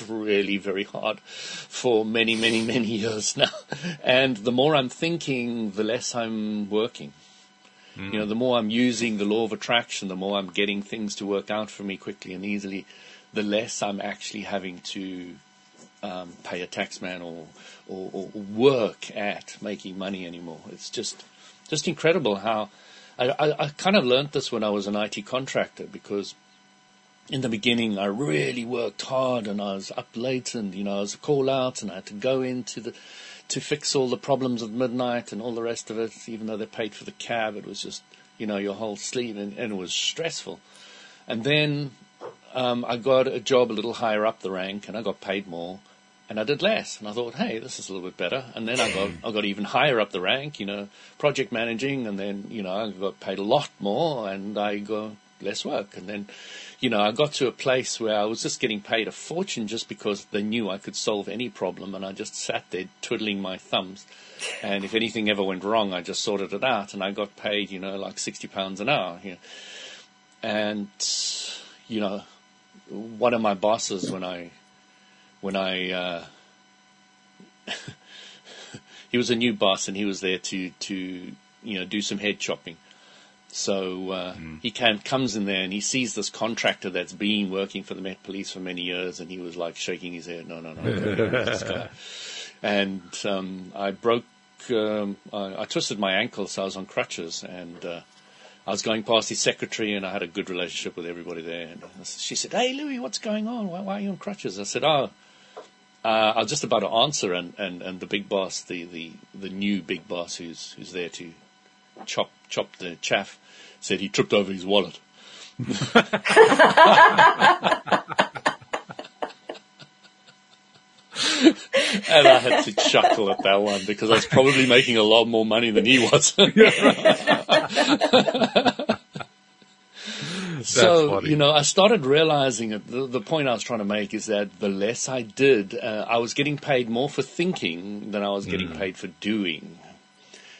really very hard for many, many, many years *laughs* now. And the more I'm thinking, the less I'm working. You know, the more I'm using the law of attraction, the more I'm getting things to work out for me quickly and easily, the less I'm actually having to um, pay a taxman or, or, or work at making money anymore. It's just just incredible how I, I, I kind of learned this when I was an IT contractor because in the beginning I really worked hard and I was up late and you know I was a call out and I had to go into the to fix all the problems of midnight and all the rest of it. Even though they paid for the cab, it was just you know your whole sleeve and, and it was stressful. And then um, I got a job a little higher up the rank and I got paid more and I did less. And I thought, hey, this is a little bit better. And then I got I got even higher up the rank, you know, project managing, and then you know I got paid a lot more, and I got less work. And then, you know, I got to a place where I was just getting paid a fortune just because they knew I could solve any problem, and I just sat there twiddling my thumbs. And if anything ever went wrong, I just sorted it out, and I got paid, you know, like sixty pounds an hour. You know. And you know, one of my bosses when I when I uh, *laughs* he was a new boss and he was there to to you know do some head chopping. So uh, mm. he can, comes in there and he sees this contractor that's been working for the Met Police for many years, and he was like shaking his head, "No, no, no." *laughs* and um, I broke, um, I, I, twisted my ankle, so I was on crutches, and uh, I was going past his secretary, and I had a good relationship with everybody there. And she said, "Hey, Louis, what's going on? Why, why are you on crutches?" I said, "Oh." Uh, I was just about to answer, and, and, and the big boss, the, the, the new big boss who's who's there to chop chop the chaff, said he tripped over his wallet. *laughs* and I had to chuckle at that one because I was probably making a lot more money than he was. *laughs* *laughs* so funny. you know, I started realizing it. The, the, point I was trying to make is that the less I did, uh, I was getting paid more for thinking than I was getting mm. paid for doing.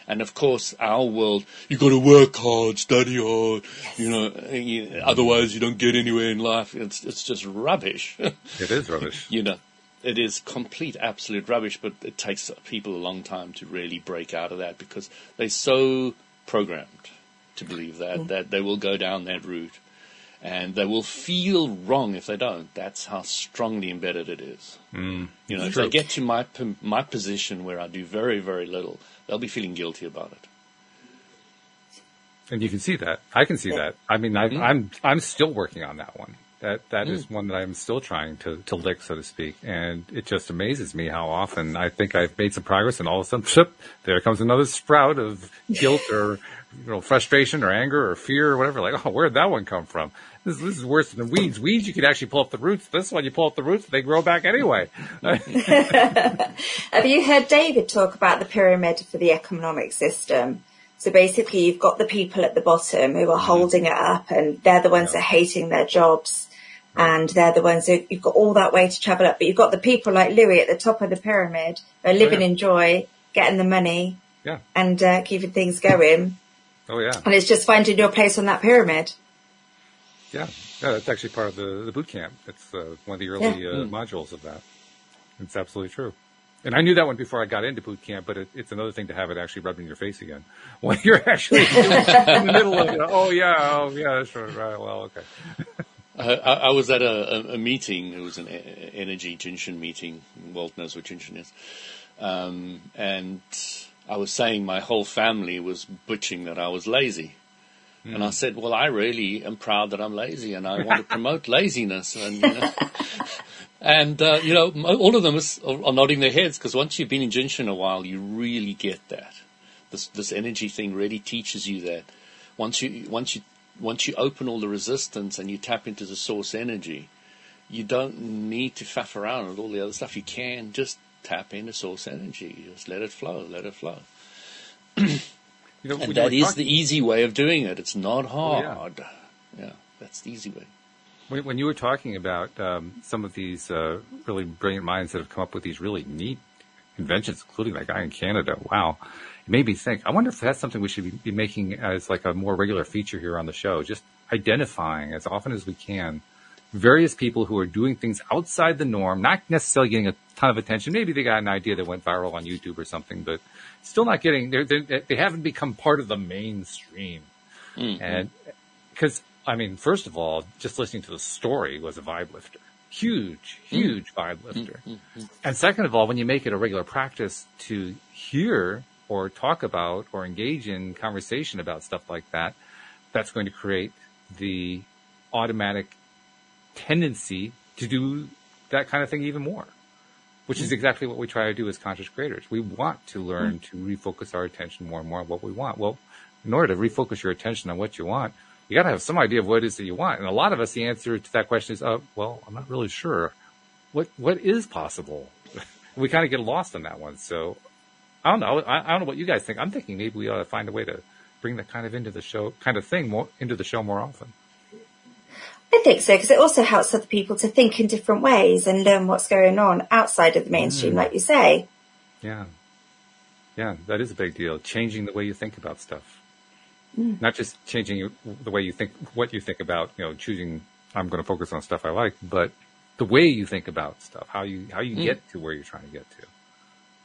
And of course, our world, you've got to work hard, study hard, yes. you know, you, otherwise you don't get anywhere in life. It's, it's just rubbish. *laughs* it is rubbish. you know, it is complete, absolute rubbish, but it takes people a long time to really break out of that because they're so programmed to believe that, mm. that they will go down that route and they will feel wrong if they don't. That's how strongly embedded it is. Mm, you know, if true. they get to my my position where I do very very little, they'll be feeling guilty about it. And you can see that. I can see that. I mean, I, am mm-hmm. I'm, I'm still working on that one. That that mm. is one that I'm still trying to to lick, so to speak. And it just amazes me how often I think I've made some progress, and all of a sudden, *laughs* there comes another sprout of guilt or you know frustration or anger or fear or whatever. Like, oh, where'd that one come from? This, this is worse than weeds. Weeds, you can actually pull up the roots. This one, you pull up the roots, they grow back anyway. *laughs* *laughs* Have you heard David talk about the pyramid for the economic system? So basically, you've got the people at the bottom who are mm-hmm. holding it up, and they're the ones yeah. that are hating their jobs and they're the ones who you've got all that way to travel up. But you've got the people like Louis at the top of the pyramid who are living oh, yeah. in joy, getting the money, yeah, and uh, keeping things going. Oh yeah, and it's just finding your place on that pyramid. Yeah, yeah, that's actually part of the, the boot camp. It's uh, one of the early yeah. uh, mm. modules of that. It's absolutely true. And I knew that one before I got into boot camp, but it, it's another thing to have it actually rubbed in your face again *laughs* when you're actually *laughs* in the middle of it. Oh yeah, oh yeah, that's right. Well, okay. *laughs* I, I, was at a, a, meeting. It was an energy Jinshin meeting. Walt knows what Jinshin is. Um, and I was saying my whole family was bitching that I was lazy. Mm. And I hmm. said, well, I really am proud that I'm lazy and I want to *laughs* promote laziness. And, you know, and uh, you know all of them is, are nodding their heads because once you've been in Jinshin a while, you really get that. This, this energy thing really teaches you that. Once you, once you once you open all the resistance and you tap into the source energy, you don't need to faff around with all the other stuff. You can just tap into source energy. You just let it flow, let it flow. *clears throat* you know, and that is talking... the easy way of doing it. It's not hard. Oh, yeah. yeah. that's the easy way. When, when you were talking about um, some of these uh, really brilliant minds that have come up with these really neat inventions, including that guy in Canada, wow it made me think, I wonder if that's something we should be making as like a more regular feature here on the show, just identifying as often as we can various people who are doing things outside the norm, not necessarily getting a ton of attention. Maybe they got an idea that went viral on YouTube or something, but still not getting, they're, they're, they have not become part of the mainstream. Mm-hmm. And because, I mean, first of all, just listening to the story was a vibe lifter. Huge, huge mm-hmm. vibe lifter. Mm-hmm. And second of all, when you make it a regular practice to hear or talk about or engage in conversation about stuff like that, that's going to create the automatic tendency to do that kind of thing even more, which is mm. exactly what we try to do as conscious creators. We want to learn mm. to refocus our attention more and more on what we want. Well, in order to refocus your attention on what you want, you got to have some idea of what it is that you want. And a lot of us, the answer to that question is, uh, well, I'm not really sure. What, what is possible? *laughs* we kind of get lost on that one. So I don't know. I, I, don't know what you guys think. I'm thinking maybe we ought to find a way to bring that kind of into the show, kind of thing more into the show more often. I think so because it also helps other people to think in different ways and learn what's going on outside of the mainstream, mm. like you say. Yeah, yeah, that is a big deal. Changing the way you think about stuff, mm. not just changing the way you think, what you think about, you know, choosing. I'm going to focus on stuff I like, but the way you think about stuff, how you how you mm. get to where you're trying to get to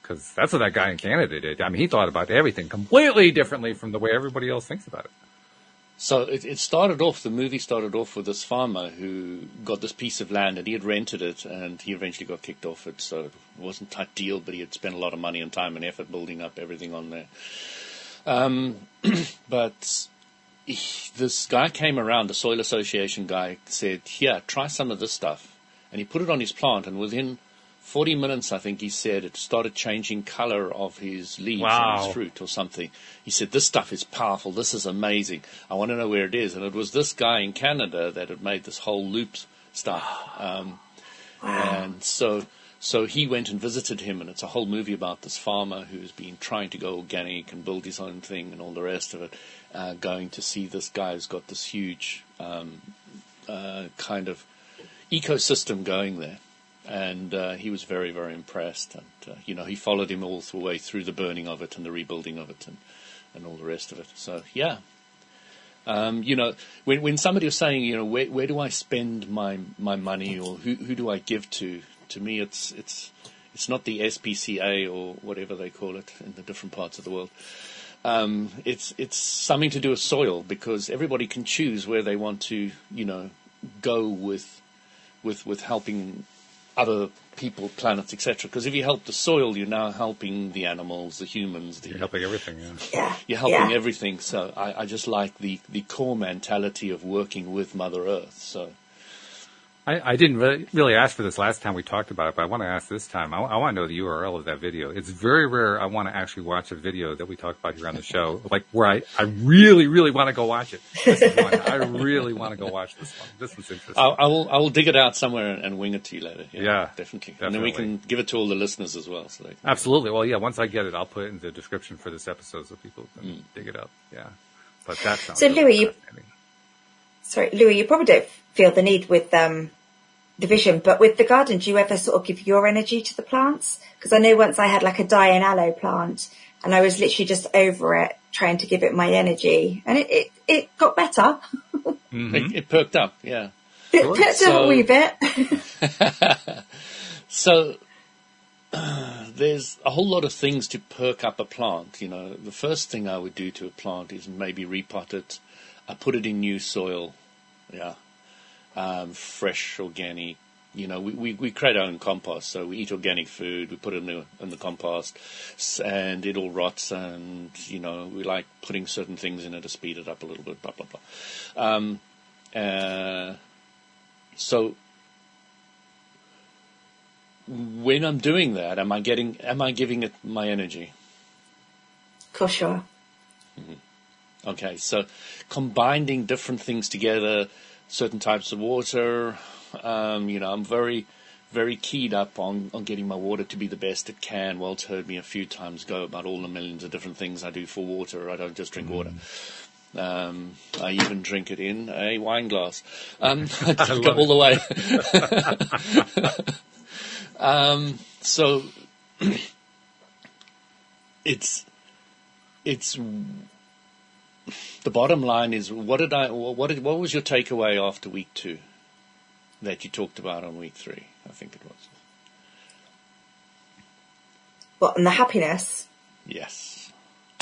because that's what that guy in Canada did. I mean, he thought about everything completely differently from the way everybody else thinks about it. so it, it started off. The movie started off with this farmer who got this piece of land, and he had rented it, and he eventually got kicked off it. So it wasn't a deal, but he had spent a lot of money and time and effort building up everything on there. Um, *clears throat* but he, this guy came around, the soil association guy said, "Here, try some of this stuff," and he put it on his plant, and within 40 minutes, I think he said, it started changing color of his leaves Wow. and his fruit or something. He said, this stuff is powerful. This is amazing. I want to know where it is. And it was this guy in Canada that had made this whole loop stuff. Um, and so, so he went and visited him and it's a whole movie about this farmer who's been trying to go organic and build his own thing and all the rest of it, uh, going to see this guy who's got this huge, um, uh, kind of ecosystem going there and uh, he was very, very impressed. And uh, you know, he followed him all the way through the burning of it and the rebuilding of it, and and all the rest of it. So yeah, um, you know, when when somebody was saying, you know, where where do I spend my my money or who who do I give to? To me, it's it's it's not the SPCA or whatever they call it in the different parts of the world. Um, it's it's something to do with soil because everybody can choose where they want to, you know, go with with with helping other people, planets, etc. Because if you help the soil, you're now helping the animals, the humans, the, You're helping everything. Yeah. Yeah. you're helping yeah. everything. So I, I just like the, the core mentality of working with Mother Earth. So I, I didn't really, really ask for this last time we talked about it, but I want to ask this time. I, I want to know the URL of that video. It's very rare I want to actually watch a video that we talk about here on the show, like where I, I really, really want to go watch it. This is one. I really want to go watch this one. This is interesting. I, I will I will dig it out somewhere and, and wing it to you later. Yeah, Yeah, definitely. And then we can give it to all the listeners as well. So they can, Absolutely. Well, yeah, once I get it, I'll put it in the description for this episode so people can Mm. dig it up. Yeah. But that sounds So, really Louis, you- fascinating. Sorry, Louis, you probably don't feel the need with um, the vision, but with the garden, do you ever sort of give your energy to the plants? Because I know once I had like a dying aloe plant and I was literally just over it, trying to give it my energy, and it, it, it got better. it, it perked up. Yeah. It Sure. picked up a wee bit. *laughs* So *clears throat* there's a whole lot of things to perk up a plant. You know, the first thing I would do to a plant is maybe repot it, I put it in new soil, yeah, um, fresh organic. You know, we, we, we create our own compost, so we eat organic food, we put it in the, in the compost, and it all rots, and, you know, we like putting certain things in it to speed it up a little bit, blah, blah, blah. Um, uh, so when I'm doing that, am I getting, am I giving it my energy? For sure. Okay, so combining different things together, certain types of water, um, you know, I'm very, very keyed up on, on getting my water to be the best it can. Walt's heard me a few times go about all the millions of different things I do for water. I don't just drink water. Um, I even drink it in a wine glass. Um, *laughs* I drink it all the way. *laughs* um, so *clears throat* it's it's the bottom line is what did I what did, what was your takeaway after week two that you talked about on week three? I think it was. What, and the happiness? Yes.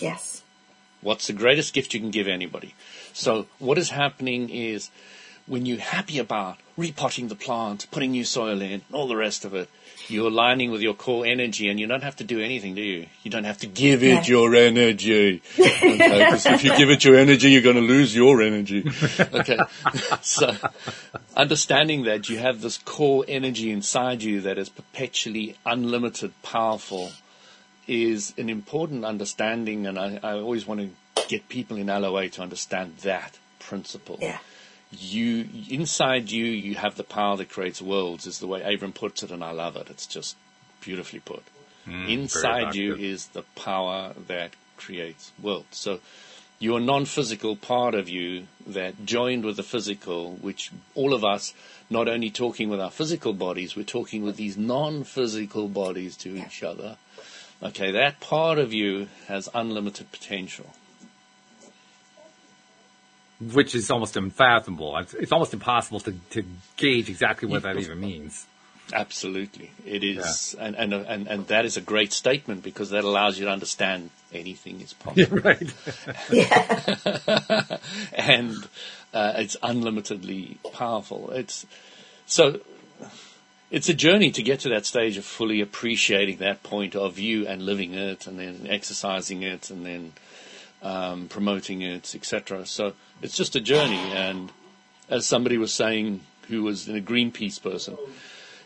Yes. What's the greatest gift you can give anybody? So what is happening is when you're happy about repotting the plant, putting new soil in, all the rest of it, you're aligning with your core energy and you don't have to do anything, do you? You don't have to give it your energy. Okay? *laughs* 'Cause if you give it your energy, you're going to lose your energy. Okay. *laughs* so understanding that you have this core energy inside you that is perpetually unlimited, powerful, is an important understanding, and I, I always want to get people in LOA to understand that principle. Yeah. You inside you, you have the power that creates worlds, is the way Abraham puts it, and I love it. It's just beautifully put. Hmm, inside you is the power that creates worlds. So your non-physical part of you that joined with the physical, which all of us, not only talking with our physical bodies, we're talking with these non-physical bodies to each other. Okay, that part of you has unlimited potential. Which is almost unfathomable. It's, it's almost impossible to, to gauge exactly what that even means. Absolutely, it is, yeah. and, and and and that is a great statement because that allows you to understand anything is *laughs* possible. Right. *laughs* and uh, it's unlimitedly powerful. It's so it's a journey to get to that stage of fully appreciating that point of view and living it, and then exercising it, and then um, promoting it, etc. So it's just a journey. And as somebody was saying, who was a Greenpeace person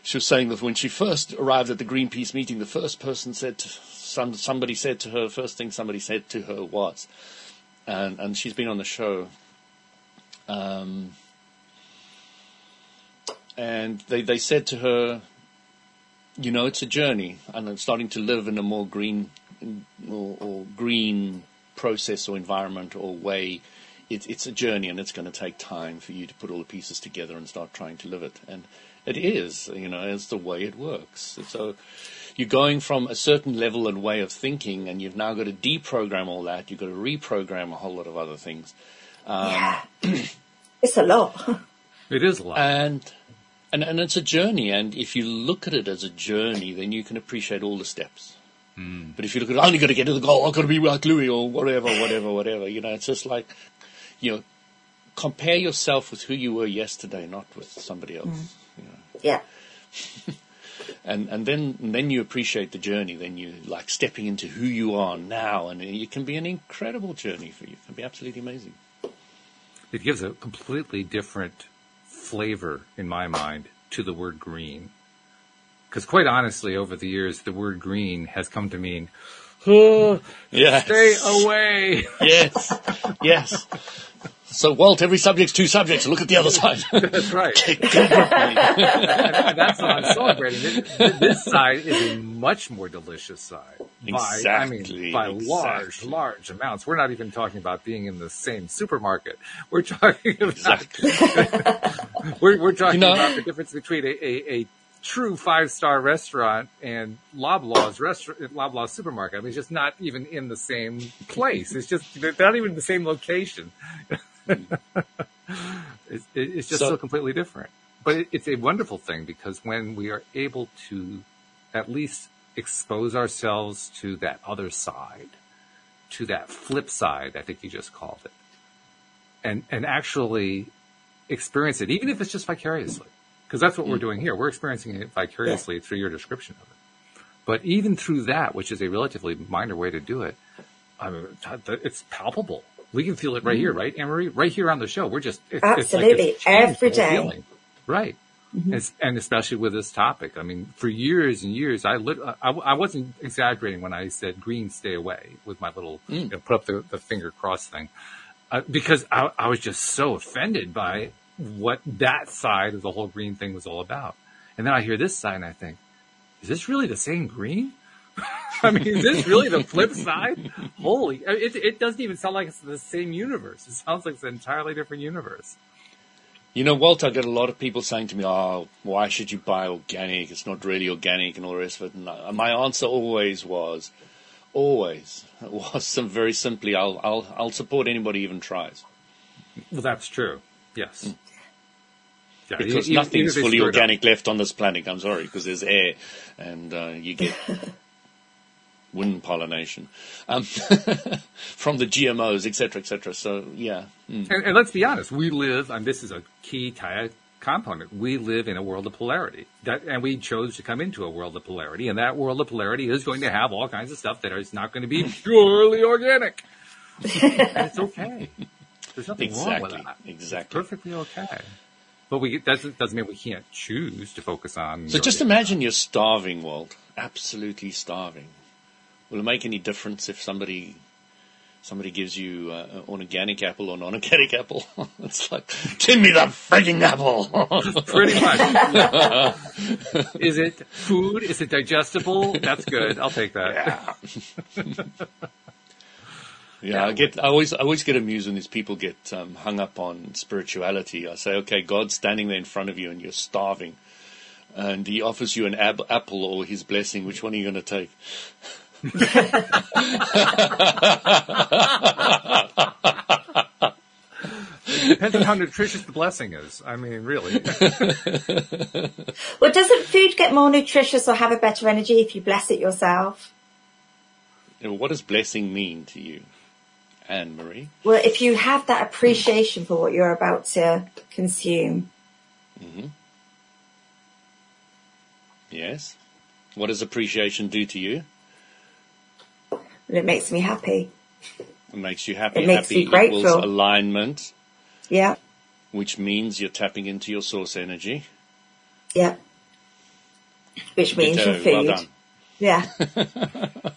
she was saying that when she first arrived at the Greenpeace meeting, the first person said, to, some, somebody said to her, first thing somebody said to her was, and, and she's been on the show, um, and they, they said to her, you know, it's a journey, and I'm starting to live in a more green or, or green process or environment or way. It, it's a journey, and it's going to take time for you to put all the pieces together and start trying to live it. And it is, you know, it's the way it works. So you're going from a certain level and way of thinking, and you've now got to deprogram all that. You've got to reprogram a whole lot of other things. Um, yeah, *clears throat* it's a lot. *laughs* It is a lot, and and and it's a journey. And if you look at it as a journey, then you can appreciate all the steps. Mm. But if you look at, it, I only got to get to the goal, I've got to be like Louis or whatever, whatever, whatever. You know, it's just like, you know, compare yourself with who you were yesterday, not with somebody else. Mm. You know. Yeah. *laughs* and and then and then you appreciate the journey. Then you like stepping into who you are now, and it can be an incredible journey for you. It can be absolutely amazing. It gives a completely different flavor in my mind to the word green. Because quite honestly, over the years, the word green has come to mean, oh, yes. stay away. *laughs* Yes, yes. So, Walt, every subject's two subjects. Look at the other *laughs* side. That's right. *laughs* that's what I'm celebrating. This, this, side is a much more delicious side. By, exactly. I mean, by exactly. large, large amounts. We're not even talking about being in the same supermarket. We're talking about, exactly. we're, we're talking you know, about the difference between a, a, a true five star restaurant and Loblaws restaurant, Loblaws supermarket. I mean, it's just not even in the same place. It's just they're not even in the same location. *laughs* it's, it's, just so, so, completely different. But it, it's a wonderful thing because when we are able to at least expose ourselves to that other side, to that flip side, I think you just called it, and and actually experience it, even if it's just vicariously, because that's what mm. we're doing here. We're experiencing it vicariously yeah. through your description of it. But even through that, which is a relatively minor way to do it, I mean, it's palpable we can feel it right mm here, right, Anne-Marie? Right here on the show. We're just, it's, Absolutely. It's like every day. Feeling. Right. Mm-hmm. And, and, especially with this topic. I mean, for years and years, I, lit, I, I wasn't exaggerating when I said green, stay away with my little, mm. you know, put up the, the finger cross thing. Uh, because I, I was just so offended by what that side of the whole green thing was all about. And then I hear this side and I think, is this really the same green? *laughs* I mean, is this really the flip side? Holy, it, it doesn't even sound like it's the same universe. It sounds like it's an entirely different universe. You know, Walter, I get a lot of people saying to me, "Oh, why should you buy organic? It's not really organic, and all the rest of it." And my answer always was, always *laughs* was some very simply, "I'll, I'll, I'll support anybody even tries." Well, that's true. Yes. Mm. Yeah, because even, nothing's even fully organic up. left on this planet. I'm sorry, because there's air, and uh, you get *laughs* wind pollination um, *laughs* from the GMOs, etc., etc. So yeah, mm. and, and, let's be honest, we live, and this is a key tie component. We live in a world of polarity, that, and we chose to come into a world of polarity, and that world of polarity is going to have all kinds of stuff that is not going to be *laughs* purely organic. and it's okay. There's nothing exactly, wrong with that. Exactly, it's perfectly okay. But we doesn't doesn't mean we can't choose to focus on. So just imagine you're starving, Walt. Absolutely starving. Will it make any difference if somebody somebody gives you uh, an organic apple or non-organic apple? *laughs* it's like, give me the freaking apple. *laughs* Pretty much. *laughs* Is it food? Is it digestible? That's good. I'll take that. Yeah. Yeah, I get. I always, I always get amused when these people get um, hung up on spirituality. I say, okay, God's standing there in front of you, and you're starving, and He offers you an ab- apple or His blessing. Which one are you going to take? depends on how nutritious the blessing is. I mean, really. well, doesn't food get more nutritious or have a better energy if you bless it yourself? What does blessing mean to you, Anne Marie? Well, if you have that appreciation for what you're about to consume. Mm-hmm. Yes. What does appreciation do to you? It makes me happy. It makes you happy. It makes happy me grateful. equals alignment. Yeah. Which means you're tapping into your source energy. Yeah. Which means Ditto. your food. Well. Yeah. *laughs*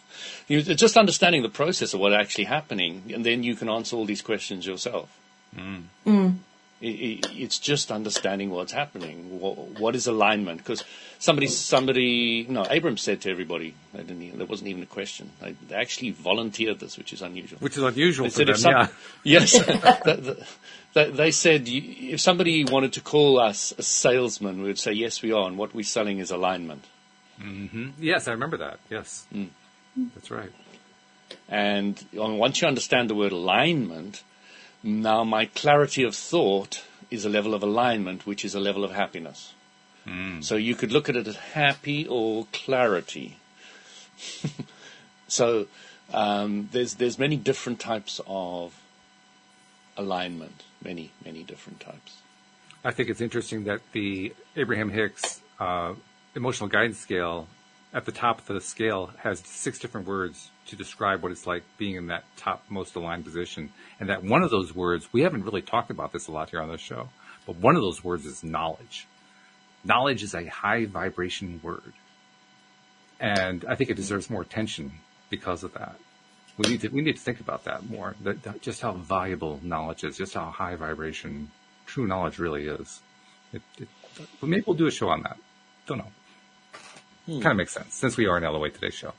You, just understanding the process of what's actually happening, and then you can answer all these questions yourself. Mm. It, it, it's just understanding what's happening. What, what is alignment? Because somebody, somebody, no, Abraham said to everybody, they didn't, there wasn't even a question. They, they actually volunteered this, which is unusual. Which is unusual They for said them, if some, yeah. *laughs* yes, *laughs* the- the- they, they said if somebody wanted to call us a salesman, we would say yes, we are, and what we're selling is alignment. Yes, I remember that. Yes. Mm. That's right. And once you understand the word alignment, now my clarity of thought is a level of alignment, which is a level of happiness. So you could look at it as happy or clarity. *laughs* so um, there's there's many different types of alignment, many many different types. I think it's interesting that the Abraham Hicks uh, emotional guidance scale at the top of the scale has six different words to describe what it's like being in that top most aligned position. And that one of those words, we haven't really talked about this a lot here on the show, but one of those words is knowledge. Knowledge is a high vibration word. And I think it deserves more attention because of that. We need to, we need to think about that more, that, that just how valuable knowledge is, just how high vibration true knowledge really is. It, it, but maybe we'll do a show on that. Don't know. Kind of makes sense since we are an LOA Today show.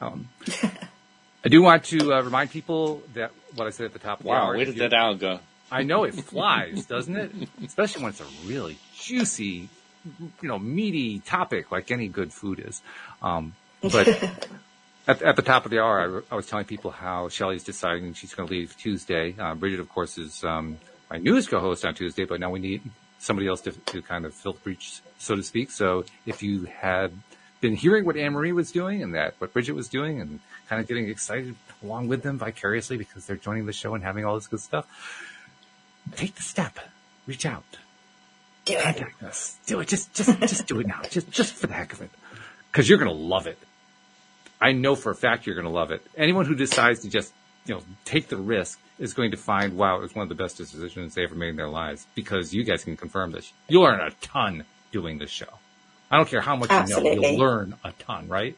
Um, *laughs* I do want to uh, remind people that what I said at the top of the Wow, hour. where did you- that hour go? I know it *laughs* flies, doesn't it? Especially when it's a really juicy, you know, meaty topic like any good food is. Um, but *laughs* at, at the top of the hour, I, I was telling people how Shelly's deciding she's going to leave Tuesday. Uh, Bridget, of course, is um, my news co-host on Tuesday, but now we need somebody else to, to kind of fill the breach, so to speak. So if you had been hearing what Anne Marie was doing and that what Bridget was doing and kind of getting excited along with them vicariously because they're joining the show and having all this good stuff, take the step, reach out, Do it. contact us, do it. Just, just, just do it now. Just, just for the heck of it, because you're gonna love it. I know for a fact you're gonna love it. Anyone who decides to just, you know, take the risk is going to find, wow, it was one of the best decisions they ever made in their lives. Because you guys can confirm this. You'll learn a ton doing this show. I don't care how much you know, you'll learn a ton, right?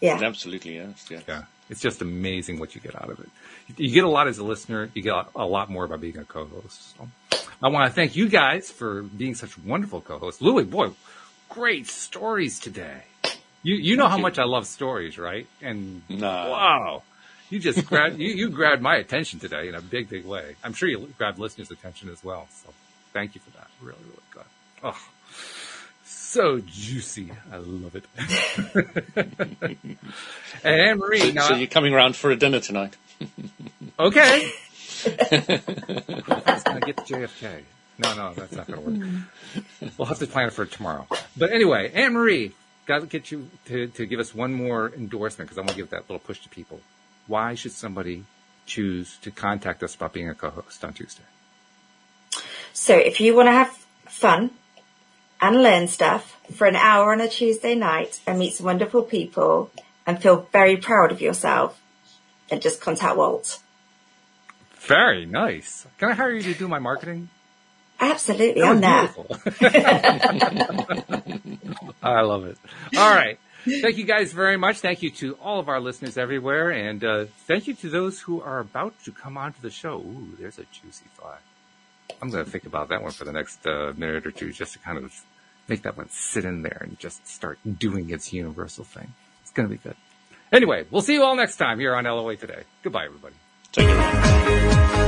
Yeah. Absolutely, yes. Yeah. Yeah. It's just amazing what you get out of it. You get a lot as a listener. You get a lot more by being a co-host. So I want to thank you guys for being such wonderful co-hosts. Louis, boy, great stories today. You, you know how much I love stories, right? And No. wow, you just grabbed, you, you grabbed my attention today in a big, big way. I'm sure you grabbed listeners' attention as well. So thank you for that. Really, really good. Oh, so juicy. I love it. *laughs* and Anne Marie, now, So you're coming around for a dinner tonight? *laughs* Okay. *laughs* That's gonna get to JFK. No, no, that's not gonna work. We'll have to plan it for tomorrow. But anyway, Anne Marie, got to get you to, to give us one more endorsement because I want to give that little push to people. Why should somebody choose to contact us about being a co-host on Tuesday? So if you want to have fun and learn stuff for an hour on a Tuesday night and meet some wonderful people and feel very proud of yourself, then just contact Walt. Very nice. Can I hire you to do my marketing? Absolutely, That I'm there. *laughs* I love it. All right. Thank you guys very much. Thank you to all of our listeners everywhere. And uh, thank you to those who are about to come onto the show. Ooh, there's a juicy thought. I'm going to think about that one for the next uh, minute or two just to kind of make that one sit in there and just start doing its universal thing. It's going to be good. Anyway, we'll see you all next time here on LOA Today. Goodbye, everybody. Take it.